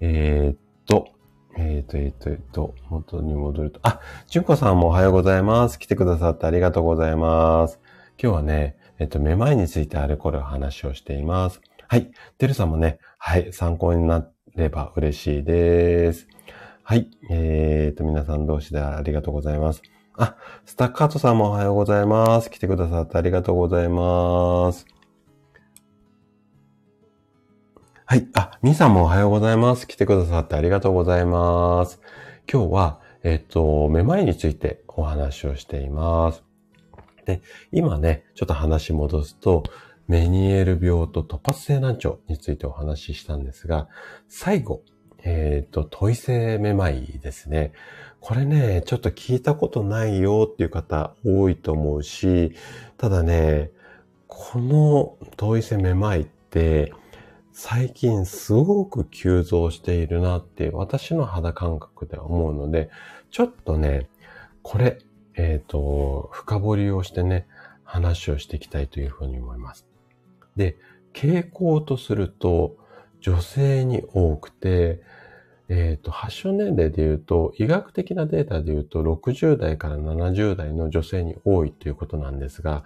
えー、っと、えっ、と、えっ、と、えっ、と、元に戻ると、あ、純子さんもおはようございます。来てくださってありがとうございます。今日はね、えっ、と、めまいについてあれこれ話をしています。はい。てるさんもね、はい、参考になれば嬉しいです。はい。えっ、と、皆さん同士でありがとうございます。あ、スタッカートさんもおはようございます。来てくださってありがとうございます。はい。あ、みさんもおはようございます。来てくださってありがとうございます。今日は、えっと、めまいについてお話をしています。で、今ね、ちょっと話戻すと、メニエール病と突発性難聴についてお話ししたんですが、最後、えっ、と、問い性めまいですね。これね、ちょっと聞いたことないよっていう方多いと思うし、ただね、この問い性めまいって、最近すごく急増しているなって私の肌感覚では思うので、ちょっとね、これ、えっ、ー、と、深掘りをしてね、話をしていきたいというふうに思います。で、傾向とすると、女性に多くて、えっ、ー、と、発症年齢で言うと、医学的なデータで言うと、60代から70代の女性に多いということなんですが、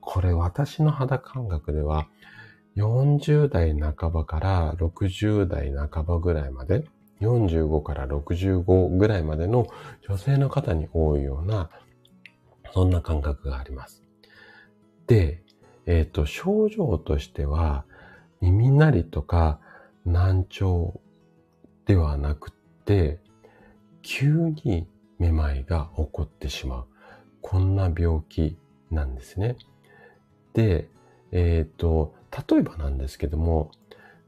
これ私の肌感覚では、40代半ばから60代半ばぐらいまで、45から65ぐらいまでの女性の方に多いような、そんな感覚があります。で、えっ、ー、と、症状としては、耳鳴りとか難聴ではなくて、急にめまいが起こってしまう。こんな病気なんですね。で、えっ、ー、と、例えばなんですけども、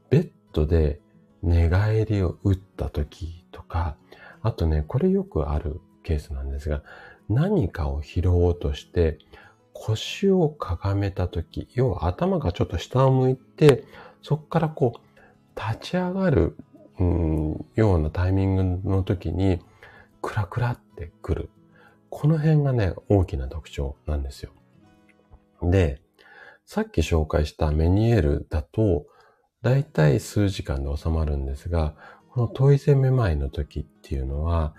ベッドで寝返りを打った時とか、あとね、これよくあるケースなんですが、何かを拾おうとして、腰をかがめた時、要は頭がちょっと下を向いて、そこからこう、立ち上がる、うん、ようなタイミングの時に、クラクラってくる。この辺がね、大きな特徴なんですよ。で、さっき紹介したメニエールだと、だいたい数時間で収まるんですが、このトイゼめまいの時っていうのは、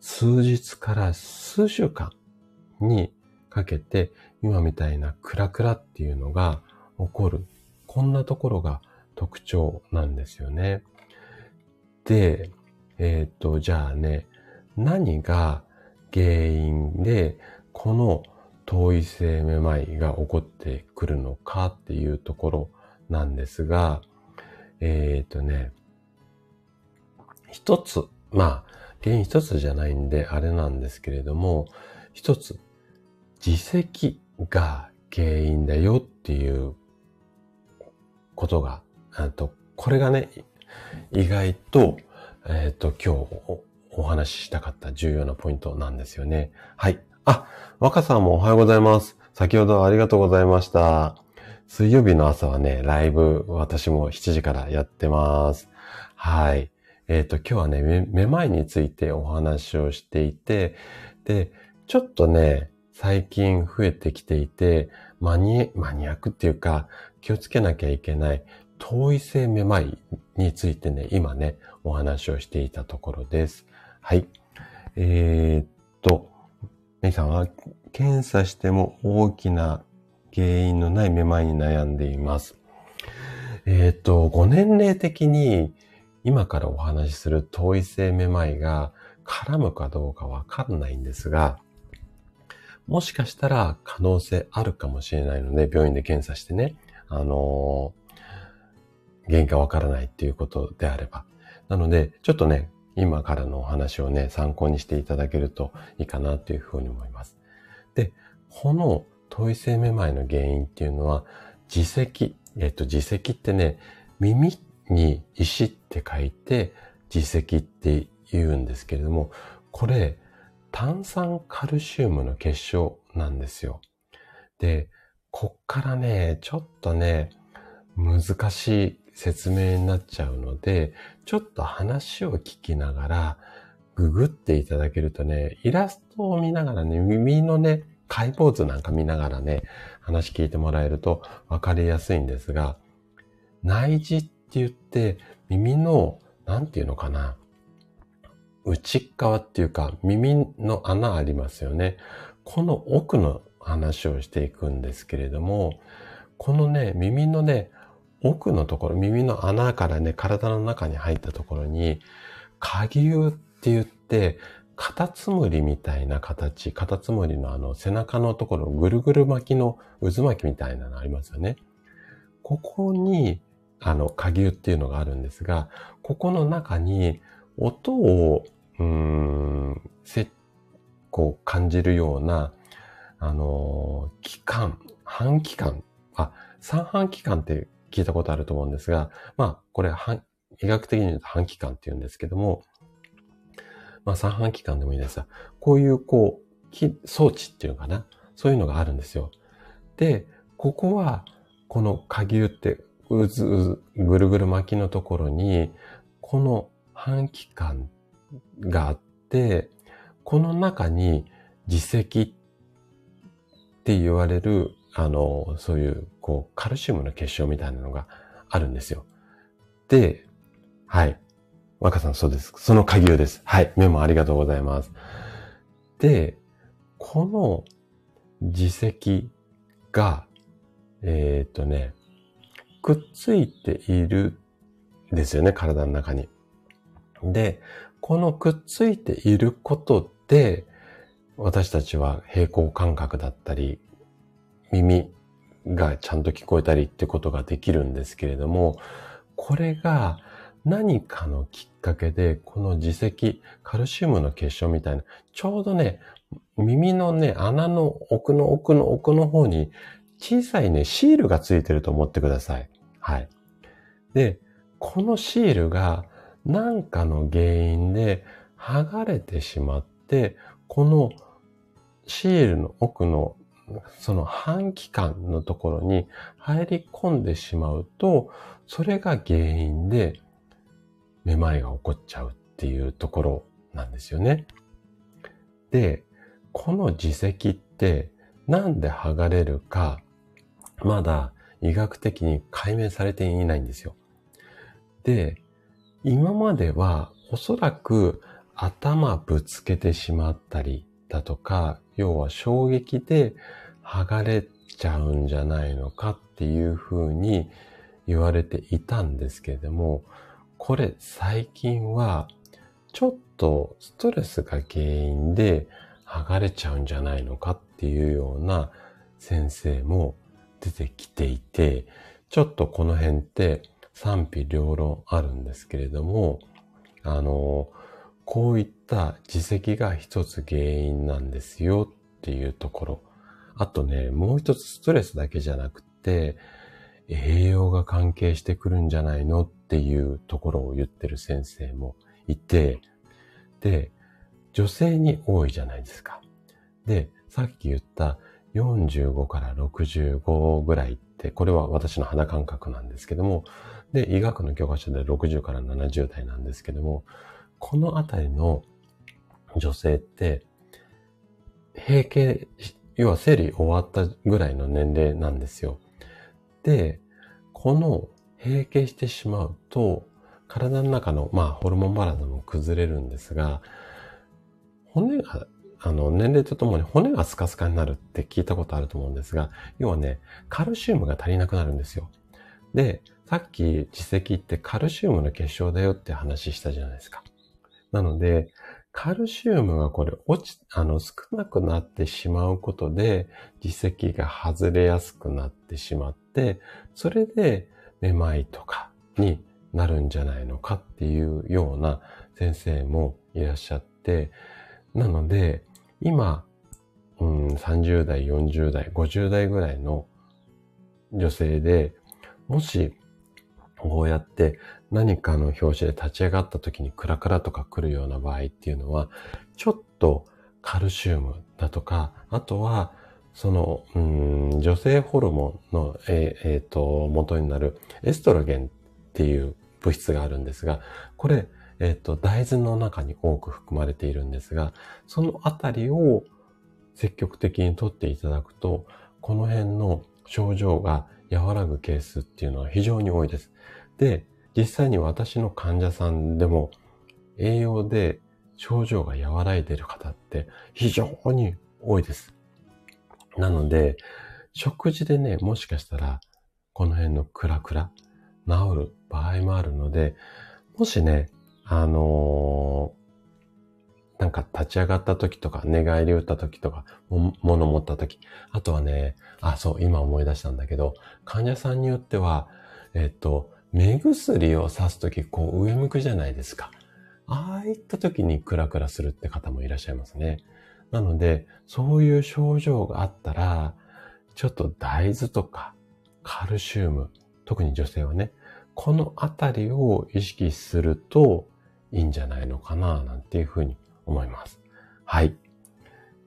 数日から数週間にかけて、今みたいなクラクラっていうのが起こる。こんなところが特徴なんですよね。で、えっ、ー、と、じゃあね、何が原因で、この遠い性めまいが起こってくるのかっていうところなんですが、えっ、ー、とね、一つ、まあ、原因一つじゃないんであれなんですけれども、一つ、自責が原因だよっていうことが、あと、これがね、意外と、えっ、ー、と、今日お話ししたかった重要なポイントなんですよね。はい。あ、若さんもおはようございます。先ほどありがとうございました。水曜日の朝はね、ライブ、私も7時からやってます。はい。えっ、ー、と、今日はね、めまいについてお話をしていて、で、ちょっとね、最近増えてきていて、マニ、マニアックっていうか、気をつけなきゃいけない、遠い性めまいについてね、今ね、お話をしていたところです。はい。えー、っと、メイさんは検査しても大きな原因のないめまいに悩んでいます。えっ、と、ご年齢的に今からお話しする遠い性めまいが絡むかどうかわかんないんですが、もしかしたら可能性あるかもしれないので、病院で検査してね、あのー、原因がわからないっていうことであれば。なので、ちょっとね、今からのお話をね、参考にしていただけるといいかなというふうに思います。で、この問い性めまいの原因っていうのは、自責。えっと、自責ってね、耳に石って書いて、自責って言うんですけれども、これ、炭酸カルシウムの結晶なんですよ。で、こっからね、ちょっとね、難しい説明になっちゃうので、ちょっと話を聞きながら、ググっていただけるとね、イラストを見ながらね、耳のね、解剖図なんか見ながらね、話聞いてもらえると分かりやすいんですが、内耳って言って耳の、なんていうのかな、内側っていうか耳の穴ありますよね。この奥の話をしていくんですけれども、このね、耳のね、奥のところ、耳の穴からね、体の中に入ったところに、下牛って言って、カタツムリみたいな形、カタツムリのあの背中のところ、ぐるぐる巻きの渦巻きみたいなのありますよね。ここに、あの、下牛っていうのがあるんですが、ここの中に音を、うーん、せ、こう感じるような、あの、期間、半期間、あ、三半期間って聞いたことあると思うんですが、まあ、これ、医学的に言うと半期間って言うんですけども、まあ、三半期間でもいいですが、こういう、こう、装置っていうのかな？そういうのがあるんですよ。で、ここは、この下牛って、うずうず、ぐるぐる巻きのところに、この半期間があって、この中に耳石って言われる、あの、そういう、こう、カルシウムの結晶みたいなのがあるんですよ。で、はい。若さん、そうです。その鍵をです。はい。メモありがとうございます。で、この耳石が、えっ、ー、とね、くっついているですよね、体の中に。で、このくっついていることで、私たちは平行感覚だったり、耳がちゃんと聞こえたりってことができるんですけれども、これが何かのきっかけで、この耳石、カルシウムの結晶みたいな、ちょうどね、耳のね、穴の奥の奥の奥の方に小さいね、シールがついてると思ってください。はい。で、このシールが何かの原因で剥がれてしまって、このシールの奥のその半期間のところに入り込んでしまうと、それが原因でめまいが起こっちゃうっていうところなんですよね。で、この耳石ってなんで剥がれるか、まだ医学的に解明されていないんですよ。で、今まではおそらく頭ぶつけてしまったりだとか、要は衝撃で剥がれちゃうんじゃないのかっていうふうに言われていたんですけれども、これ最近はちょっとストレスが原因で剥がれちゃうんじゃないのかっていうような先生も出てきていて、ちょっとこの辺って賛否両論あるんですけれども、あの、こういった自責が一つ原因なんですよっていうところ。あとね、もう一つストレスだけじゃなくて、栄養が関係してくるんじゃないのっていうところを言ってる先生もいて、で、女性に多いじゃないですか。で、さっき言った45から65ぐらいって、これは私の肌感覚なんですけども、で、医学の教科書で60から70代なんですけども、このあたりの女性って、閉経、要は生理終わったぐらいの年齢なんですよ。で、この閉経してしまうと、体の中の、まあ、ホルモンバランスも崩れるんですが、骨が、あの、年齢とともに骨がスカスカになるって聞いたことあると思うんですが、要はね、カルシウムが足りなくなるんですよ。で、さっき耳石ってカルシウムの結晶だよって話したじゃないですか。なので、カルシウムがこれ落ち、あの、少なくなってしまうことで、耳石が外れやすくなってしまって、それでめまいとかになるんじゃないのかっていうような先生もいらっしゃって、なので、今、うん、30代、40代、50代ぐらいの女性で、もし、こうやって何かの表紙で立ち上がった時にクラクラとか来るような場合っていうのは、ちょっとカルシウムだとか、あとはその、うん、女性ホルモンの、えー、えー、と、元になるエストロゲンっていう物質があるんですが、これ、えっ、ー、と、大豆の中に多く含まれているんですが、そのあたりを積極的にとっていただくと、この辺の症状が和らぐケースっていうのは非常に多いです。で、実際に私の患者さんでも栄養で症状が和らいでいる方って非常に多いです。なので、食事でね、もしかしたらこの辺のクラクラ治る場合もあるので、もしね、あのー、なんか立ち上がった時とか、寝返り打った時とか、物持った時、あとはね、あ、そう、今思い出したんだけど、患者さんによっては、えっと、目薬をさす時、こう上向くじゃないですか。ああいった時にクラクラするって方もいらっしゃいますね。なので、そういう症状があったら、ちょっと大豆とかカルシウム、特に女性はね、このあたりを意識するといいんじゃないのかな、なんていうふうに思います。はい。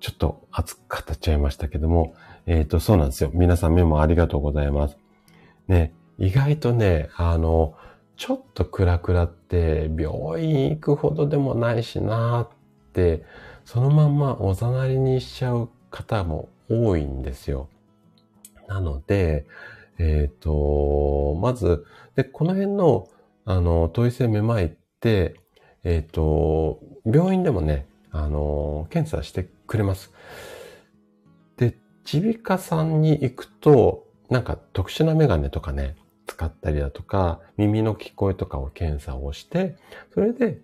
ちょっと熱く語っちゃいましたけども、えっ、ー、と、そうなんですよ。皆さんメモありがとうございます。ね、意外とね、あの、ちょっとクラクラって病院行くほどでもないしなって、そのまんまおざなりにしちゃう方も多いんですよ。なので、えっ、ー、と、まず、で、この辺の、あの、頭位性めまいって、えっ、ー、と、病院でもね、あの、検査してくれます。で、耳鼻科さんに行くと、なんか特殊なメガネとかね、使ったりだとか、耳の聞こえとかを検査をして、それで、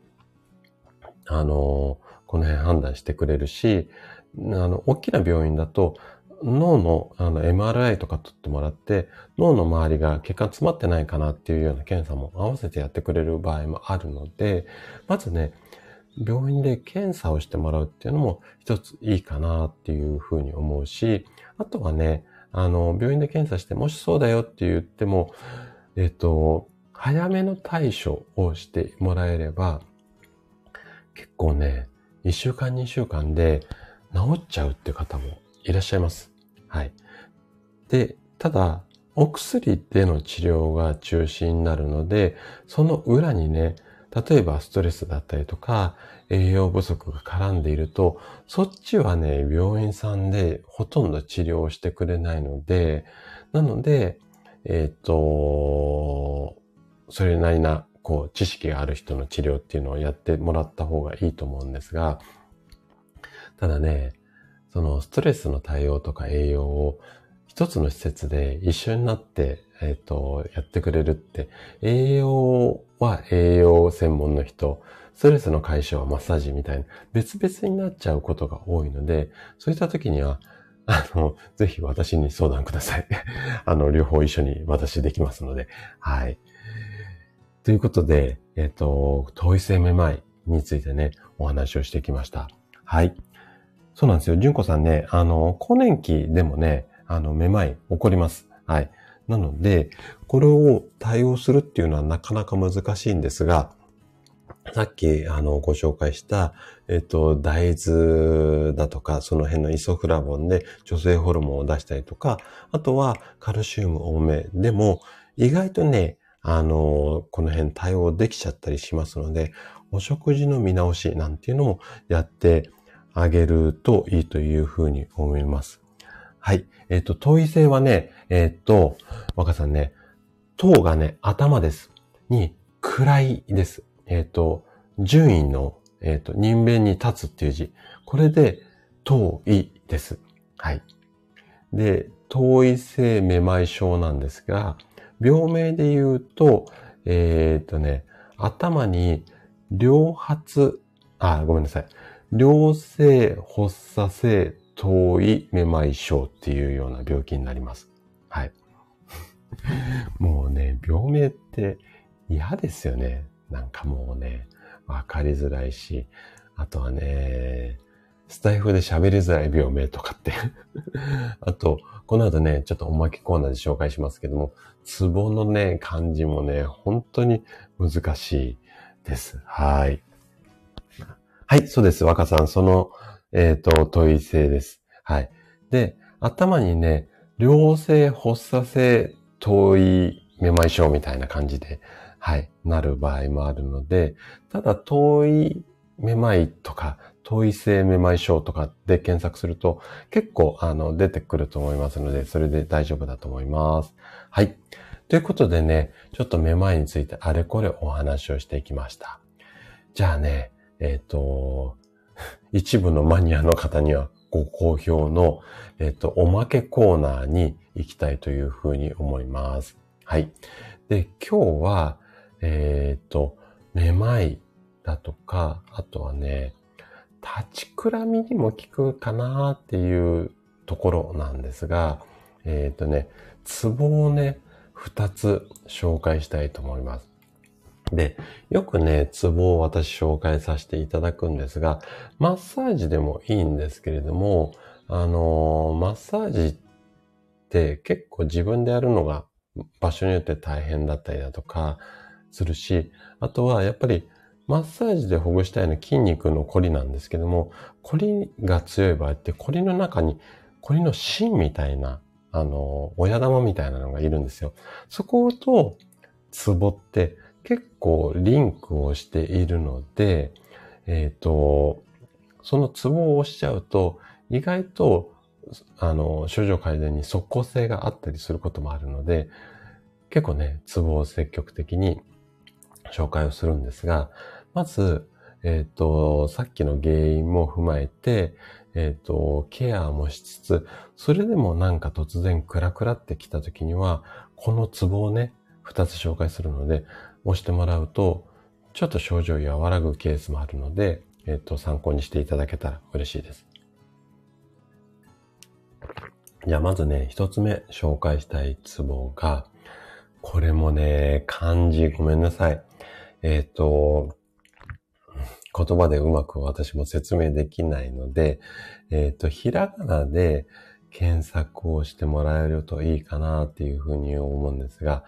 あの、この辺判断してくれるし、あの、大きな病院だと、脳のあの MRI とか取ってもらって、脳の周りが血管詰まってないかなっていうような検査も合わせてやってくれる場合もあるので、まずね、病院で検査をしてもらうっていうのも一ついいかなっていうふうに思うし、あとはね、あの、病院で検査して、もしそうだよって言っても、えっと、早めの対処をしてもらえれば、結構ね、1週間2週間で治っちゃうって方もいらっしゃいます。はい。で、ただ、お薬での治療が中心になるので、その裏にね、例えばストレスだったりとか、栄養不足が絡んでいると、そっちはね、病院さんでほとんど治療してくれないので、なので、えっ、ー、と、それなりな、こう、知識がある人の治療っていうのをやってもらった方がいいと思うんですが、ただね、そのストレスの対応とか栄養を一つの施設で一緒になって、えっ、ー、と、やってくれるって、栄養は栄養専門の人、ストレスの解消はマッサージみたいな、別々になっちゃうことが多いので、そういった時には、あの、ぜひ私に相談ください。あの、両方一緒に私できますので、はい。ということで、えっ、ー、と、統一性めまいについてね、お話をしてきました。はい。そうなんですよ。純子さんね、あの、更年期でもね、あの、めまい起こります。はい。なので、これを対応するっていうのはなかなか難しいんですが、さっき、あの、ご紹介した、えっと、大豆だとか、その辺のイソフラボンで女性ホルモンを出したりとか、あとはカルシウム多めでも、意外とね、あの、この辺対応できちゃったりしますので、お食事の見直しなんていうのもやってあげるといいというふうに思います。はい。えっ、と、頭位性はね、えっ、と、若さんね、頭がね、頭です。に、位です。えっ、ー、と、順位の、えっ、と、人弁に立つっていう字。これで、頭位です。はい。で、頭位性めまい症なんですが、病名で言うと、えっ、とね、頭に両発、あ、ごめんなさい。良性発作性遠いめまい症っていうような病気になります。はい。もうね、病名って嫌ですよね。なんかもうね、わかりづらいし、あとはね、スタイフで喋りづらい病名とかって あと、この後ね、ちょっとおまけコーナーで紹介しますけども、ツボのね、漢字もね、本当に難しいです。はい。はい、そうです。若さん、その、えっ、ー、と、問い性です。はい。で、頭にね、良性発作性遠いめまい症みたいな感じで、はい、なる場合もあるので、ただ遠いめまいとか、統一性めまい症とかで検索すると結構あの出てくると思いますので、それで大丈夫だと思います。はい。ということでね、ちょっとめまいについてあれこれお話をしていきました。じゃあね、えっ、ー、と、一部のマニアの方にはご好評の、えっ、と、おまけコーナーに行きたいというふうに思います。はい。で、今日は、えっ、と、めまいだとか、あとはね、立ちくらみにも効くかなっていうところなんですが、えっ、とね、ツボをね、二つ紹介したいと思います。で、よくね、ツボを私紹介させていただくんですが、マッサージでもいいんですけれども、あのー、マッサージって結構自分でやるのが場所によって大変だったりだとかするし、あとはやっぱりマッサージでほぐしたいのは筋肉のコリなんですけども、コリが強い場合ってコリの中にコリの芯みたいな、あの、親玉みたいなのがいるんですよ。そことツボって結構リンクをしているので、えっ、ー、と、そのツボを押しちゃうと、意外と、あの、症状改善に即効性があったりすることもあるので、結構ね、ツボを積極的に紹介をするんですが、まず、えっ、ー、と、さっきの原因も踏まえて、えっ、ー、と、ケアもしつつ、それでもなんか突然クラクラってきた時には、このツボをね、二つ紹介するので、押してもらうと、ちょっと症状和らぐケースもあるので、えっ、と、参考にしていただけたら嬉しいです。じゃあまずね、一つ目紹介したいツボが、これもね、漢字ごめんなさい。えっ、と、言葉でうまく私も説明できないので、えっ、と、ひらがなで検索をしてもらえるといいかなっていうふうに思うんですが、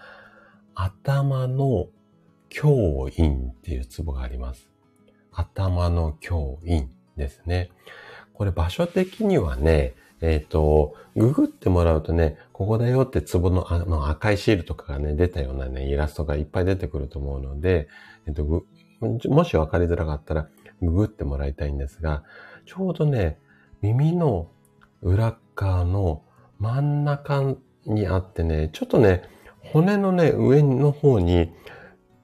頭の教員っていうツボがあります。頭の教員ですね。これ場所的にはね、えっ、ー、と、ググってもらうとね、ここだよってツボのあの赤いシールとかがね、出たようなね、イラストがいっぱい出てくると思うので、えっ、ー、と、もしわかりづらかったら、ググってもらいたいんですが、ちょうどね、耳の裏側の真ん中にあってね、ちょっとね、骨のね、上の方に、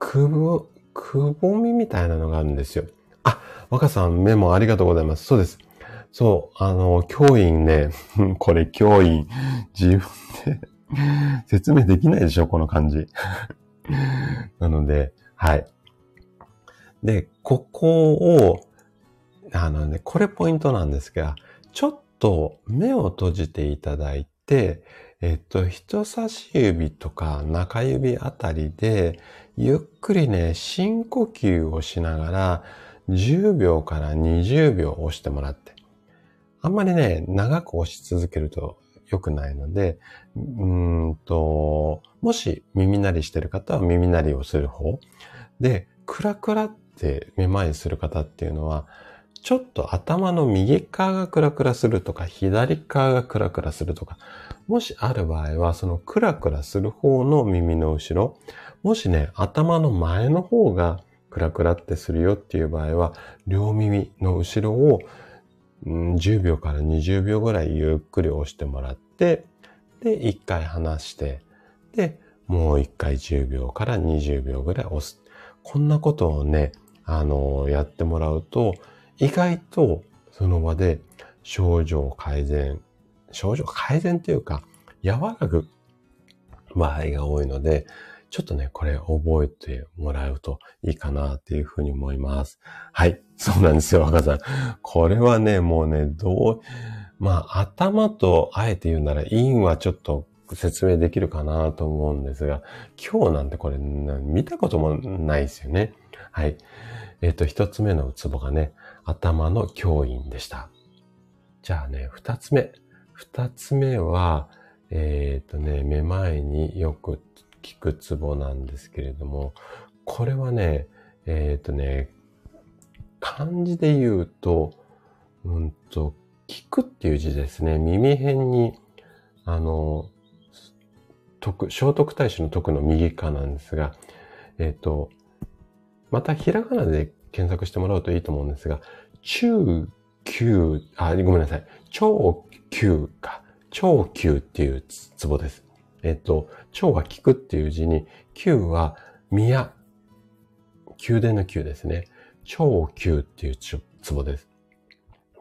くぼ、くぼみみたいなのがあるんですよ。あ、若さんメモありがとうございます。そうです。そう、あの、教員ね、これ教員、自分で 説明できないでしょ、この感じ。なので、はい。で、ここを、あのね、これポイントなんですが、ちょっと目を閉じていただいて、えっと、人差し指とか中指あたりで、ゆっくりね、深呼吸をしながら、10秒から20秒押してもらって。あんまりね、長く押し続けると良くないので、うんと、もし耳鳴りしてる方は耳鳴りをする方。で、クラクラってめまいする方っていうのは、ちょっと頭の右側がクラクラするとか、左側がクラクラするとか、もしある場合は、そのクラクラする方の耳の後ろ、もしね、頭の前の方がクラクラってするよっていう場合は、両耳の後ろを、10秒から20秒ぐらいゆっくり押してもらって、で、1回離して、で、もう1回10秒から20秒ぐらい押す。こんなことをね、あの、やってもらうと、意外とその場で症状改善、症状改善というか、和らぐ場合が多いので、ちょっとね、これ覚えてもらうといいかなっていうふうに思います。はい。そうなんですよ、若さん。これはね、もうね、どう、まあ、頭とあえて言うなら、陰はちょっと説明できるかなと思うんですが、今日なんてこれ、見たこともないですよね。はい。えっ、ー、と、一つ目のツボがね、頭の教員でした。じゃあね、二つ目。二つ目は、えっ、ー、とね、めまいによく効くツボなんですけれども、これはね、えっ、ー、とね、漢字で言うと、うんと、聞くっていう字ですね。耳辺に、あの、徳、聖徳太子の徳の右側なんですが、えっ、ー、と、またひらがなで検索してもらうといいと思うんですが、中級、あ、ごめんなさい。超級か。超級っていうツボです。えっと、超は聞くっていう字に、級は宮。宮殿の宮ですね。超級っていうツボです。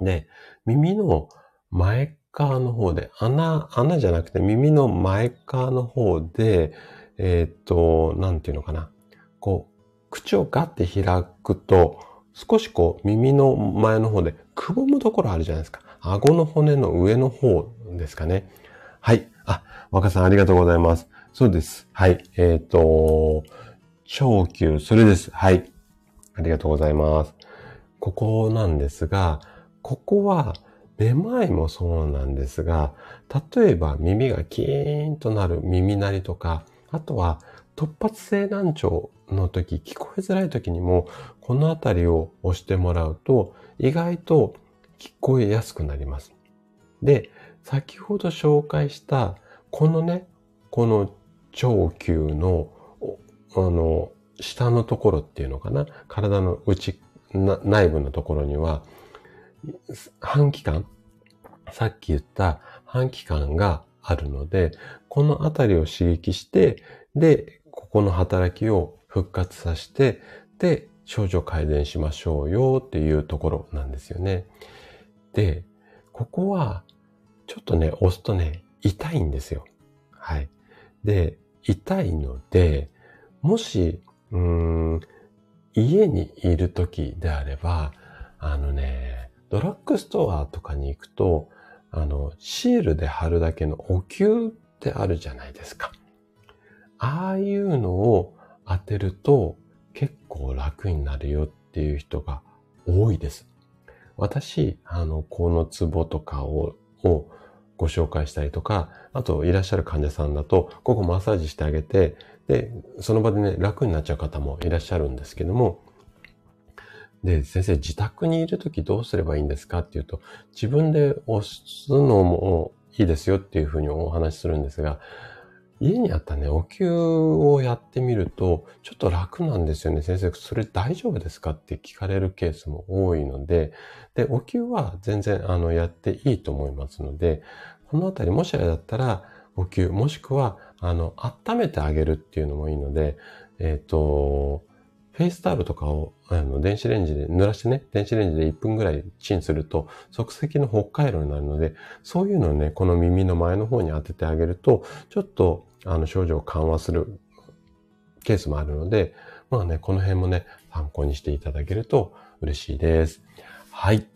で、耳の前側の方で、穴、穴じゃなくて耳の前側の方で、えっ、と、なんていうのかな。こう、口をガッて開くと、少しこう耳の前の方でくぼむところあるじゃないですか。顎の骨の上の方ですかね。はい。あ、若さんありがとうございます。そうです。はい。えっ、ー、と、長級、それです。はい。ありがとうございます。ここなんですが、ここは、めまいもそうなんですが、例えば耳がキーンとなる耳鳴りとか、あとは突発性難聴の時、聞こえづらい時にも、このあたりを押してもらうと、意外と聞こえやすくなります。で、先ほど紹介した、このね、この長球の、あの、下のところっていうのかな？体の内、内部のところには、半気管さっき言った半気管があるので、このあたりを刺激して、で、ここの働きを復活させて、で、症状改善しましょうよっていうところなんですよね。で、ここは、ちょっとね、押すとね、痛いんですよ。はい。で、痛いので、もし、うーん、家にいる時であれば、あのね、ドラッグストアとかに行くと、あの、シールで貼るだけのお灸ってあるじゃないですか。ああいうのを当てると結構楽になるよっていう人が多いです。私、あの、このツボとかを、をご紹介したりとか、あといらっしゃる患者さんだと、ここマッサージしてあげて、で、その場でね、楽になっちゃう方もいらっしゃるんですけども、で、先生、自宅にいるときどうすればいいんですかっていうと、自分で押すのもいいですよっていうふうにお話しするんですが、家にあったね、お灸をやってみると、ちょっと楽なんですよね。先生、それ大丈夫ですかって聞かれるケースも多いので、で、お灸は全然、あの、やっていいと思いますので、このあたり、もしあれだったら、お灸、もしくは、あの、温めてあげるっていうのもいいので、えっ、ー、と、フェイスタオルとかをあの電子レンジで濡らしてね、電子レンジで1分ぐらいチンすると即席のホットタオルになるので、そういうのをね、この耳の前の方に当ててあげると、ちょっとあの症状を緩和するケースもあるので、まあね、この辺もね、参考にしていただけると嬉しいです。はい。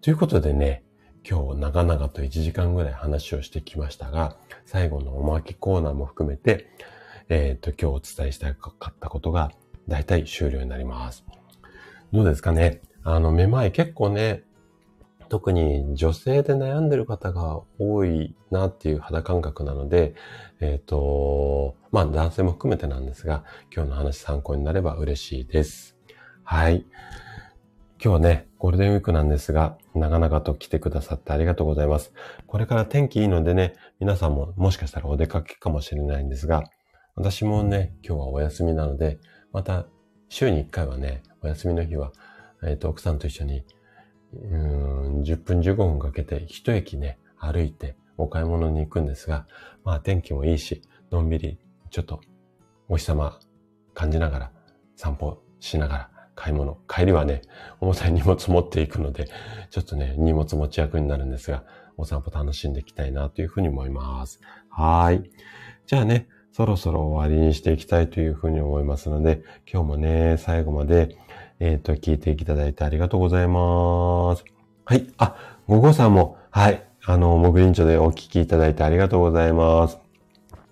ということでね、今日長々と1時間ぐらい話をしてきましたが、最後のおまけコーナーも含めて、えっ、ー、と、今日お伝えしたかったことが大体終了になります。どうですかね？あの、めまい結構ね、特に女性で悩んでる方が多いなっていう肌感覚なので、えっ、ー、と、まあ男性も含めてなんですが、今日の話参考になれば嬉しいです。はい。今日はね、ゴールデンウィークなんですが、長々と来てくださってありがとうございます。これから天気いいのでね、皆さんももしかしたらお出かけかもしれないんですが、私もね、今日はお休みなので、また週に1回はね、お休みの日は、えっ、ー、と、奥さんと一緒に、うん、10分15分かけて一駅ね、歩いてお買い物に行くんですが、まあ天気もいいし、のんびり、ちょっとお日様感じながら、散歩しながら、買い物。帰りはね、重たい荷物持っていくので、ちょっとね、荷物持ち役になるんですが、お散歩楽しんでいきたいなというふうに思います。はい。じゃあね、そろそろ終わりにしていきたいというふうに思いますので、今日もね、最後まで、えっ、ー、と、聞いていただいてありがとうございます。はい。あ、ごごさんも、はい。あの、もぐりんちょでお聞きいただいてありがとうございます。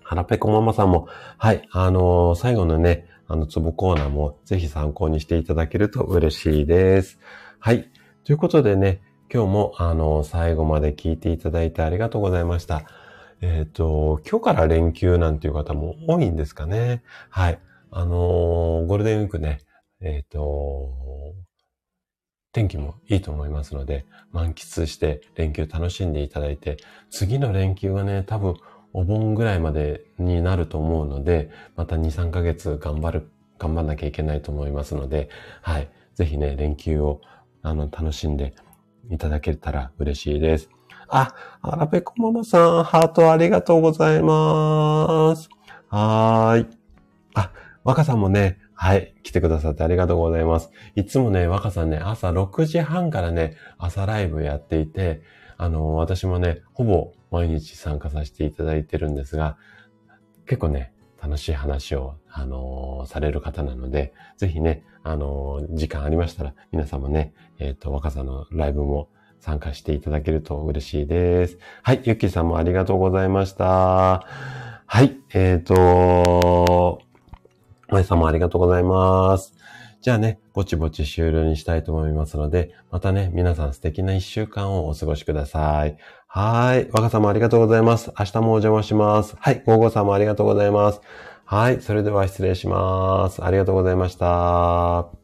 はらぺこママさんも、はい。あの、最後のね、あの、ツボコーナーもぜひ参考にしていただけると嬉しいです。はい。ということでね、今日も、あの、最後まで聞いていただいてありがとうございました。えっ、ー、と、今日から連休なんていう方も多いんですかね。はい。あのー、ゴールデンウィークね、えっ、ー、と、天気もいいと思いますので、満喫して連休楽しんでいただいて、次の連休はね、多分お盆ぐらいまでになると思うので、また2、3ヶ月頑張る、頑張んなきゃいけないと思いますので、はい。ぜひね、連休をあの、楽しんでいただけたら嬉しいです。あ、あらぺこママさん、ハートありがとうございます。はーい。あ、若さんもね、はい、来てくださってありがとうございます。いつもね、若さんね、朝6時半からね、朝ライブやっていて、あの、私もね、ほぼ毎日参加させていただいてるんですが、結構ね、楽しい話を、あの、される方なので、ぜひね、あの、時間ありましたら、皆様ね、えっ、ー、と、若さのライブも参加していただけると嬉しいです。はい、ゆっきーさんもありがとうございました。はい、えっ、と、まえさんもありがとうございます。じゃあね、ぼちぼち終了にしたいと思いますので、またね、皆さん素敵な一週間をお過ごしください。はい。若さんもありがとうございます。明日もお邪魔します。はい。ゴーゴーさんもありがとうございます。はい。それでは失礼します。ありがとうございました。